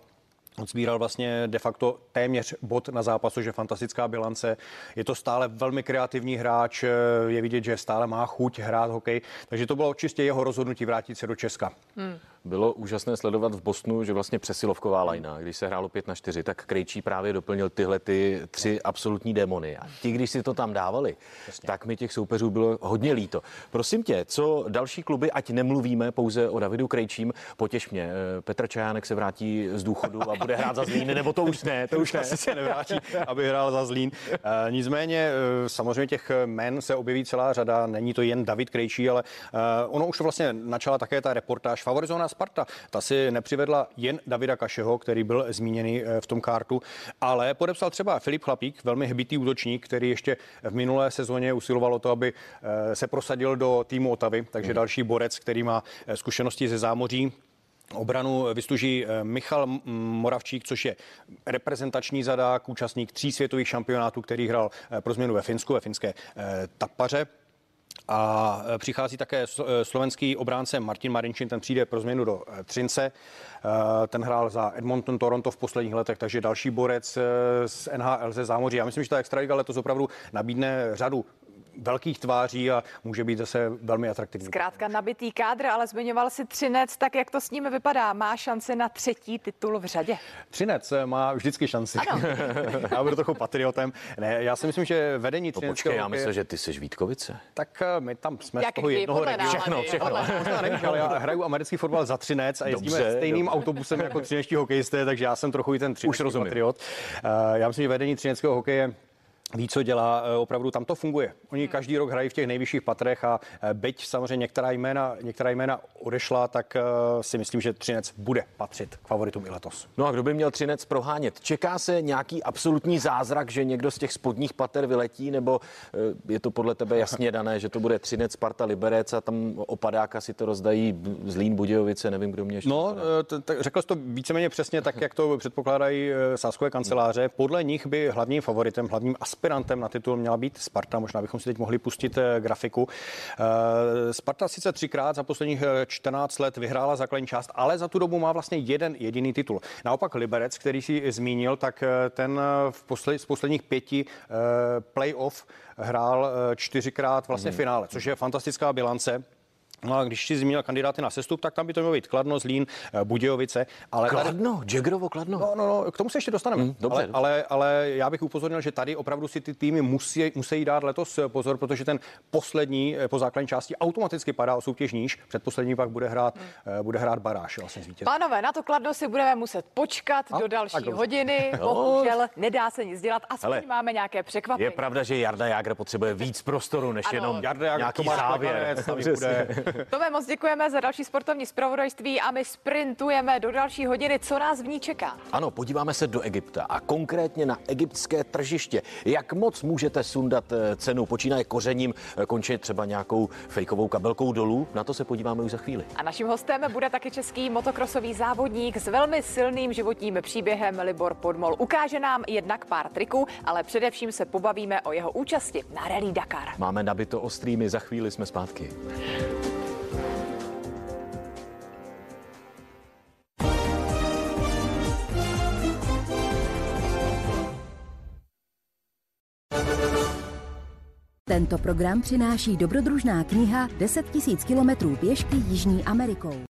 On sbíral vlastně de facto téměř bod na zápas, což je fantastická bilance. Je to stále velmi kreativní hráč, je vidět, že stále má chuť hrát hokej, takže to bylo čistě jeho rozhodnutí vrátit se do Česka. Hmm. Bylo úžasné sledovat v Bostonu, že vlastně přesilovková lajna, když se hrálo 5 na 4, tak Krejčí právě doplnil tyhle ty tři absolutní démony. A ti, když si to tam dávali, Jasně. tak mi těch soupeřů bylo hodně líto. Prosím tě, co další kluby, ať nemluvíme pouze o Davidu Krejčím, potěš mě. Eh, Petr Čajánek se vrátí z důchodu a bude hrát za Zlín, nebo to už ne, to už ne. se nevrátí, aby hrál za Zlín. E, nicméně e, samozřejmě těch men se objeví celá řada, není to jen David Krejčí, ale e, ono už to vlastně načala také ta reportáž. Favorizovaná Sparta, ta si nepřivedla jen Davida Kašeho, který byl zmíněný v tom kartu, ale podepsal třeba Filip Chlapík, velmi hbitý útočník, který ještě v minulé sezóně usiloval o to, aby se prosadil do týmu Otavy, takže hmm. další borec, který má zkušenosti ze zámoří. Obranu vysluží eh, Michal Moravčík, což je reprezentační zadák, účastník tří světových šampionátů, který hrál eh, pro změnu ve Finsku, ve finské eh, Tapaře. A přichází také slovenský obránce Martin Marinčin, ten přijde pro změnu do Třince. Ten hrál za Edmonton Toronto v posledních letech, takže další borec z NHL ze zámoří. Já myslím, že ta Extraliga letos opravdu nabídne řadu velkých tváří a může být zase velmi atraktivní. Zkrátka nabitý kádr, ale zmiňoval si Třinec, tak jak to s ním vypadá? Má šanci na třetí titul v řadě? Třinec má vždycky šanci. Ano. já budu trochu patriotem. Ne, já si myslím, že vedení no, Třineckého... Počkej, já myslím, že ty jsi Vítkovice. Tak eh, my tam jsme jak z toho jednoho regionu. Všechno, všechno. Možná nevíš, ale já hraju americký fotbal za Třinec a jezdíme dobře, stejným dobře. autobusem jako třineští hokejisté, takže já jsem trochu i ten třinecký patriot. Uh, já myslím, že vedení třineckého hokeje ví, co dělá, e, opravdu tam to funguje. Oni hmm. každý rok hrají v těch nejvyšších patrech a e, byť samozřejmě některá jména, některá jména odešla, tak e, si myslím, že Třinec bude patřit k favoritům i letos. No a kdo by měl Třinec prohánět? Čeká se nějaký absolutní zázrak, že někdo z těch spodních pater vyletí, nebo je to podle tebe jasně dané, že to bude Třinec, Sparta, Liberec a tam opadáka si to rozdají Zlín, Budějovice, nevím, kdo mě ještě No, řekl jsi to víceméně přesně tak, jak to předpokládají sáskové kanceláře. Podle nich by hlavním favoritem, hlavním aspirantem na titul měla být Sparta. Možná bychom si teď mohli pustit eh, grafiku. Eh, Sparta sice třikrát za posledních 14 eh, let vyhrála základní část, ale za tu dobu má vlastně jeden jediný titul. Naopak Liberec, který si zmínil, tak ten v posled, z posledních pěti playoff hrál čtyřikrát vlastně hmm. finále, což je fantastická bilance. No a když si zmínil kandidáty na sestup, tak tam by to mělo být Kladno, Zlín, eh, Budějovice. Ale Kladno, tady... Jagrovo Kladno. No, no, no, k tomu se ještě dostaneme. Hmm, dobře, ale, ale, ale, já bych upozornil, že tady opravdu si ty týmy musí, musí dát letos eh, pozor, protože ten poslední eh, po základní části automaticky padá o soutěž níž. Předposlední pak bude hrát, hmm. bude hrát baráž vlastně zvítěz. Pánové, na to Kladno si budeme muset počkat a? do další hodiny. Bohužel nedá se nic dělat, aspoň Hele, máme nějaké překvapení. Je pravda, že Jarda Jágr potřebuje víc prostoru, než ano. jenom Jarda Jágr nějaký závěr. Tome, moc děkujeme za další sportovní zpravodajství a my sprintujeme do další hodiny. Co nás v ní čeká? Ano, podíváme se do Egypta a konkrétně na egyptské tržiště. Jak moc můžete sundat eh, cenu? Počínaje kořením, eh, končí třeba nějakou fejkovou kabelkou dolů? Na to se podíváme už za chvíli. A naším hostem bude taky český motokrosový závodník s velmi silným životním příběhem Libor Podmol. Ukáže nám jednak pár triků, ale především se pobavíme o jeho účasti na Rally Dakar. Máme nabito ostrými, za chvíli jsme zpátky. Tento program přináší dobrodružná kniha 10 000 kilometrů pěšky Jižní Amerikou.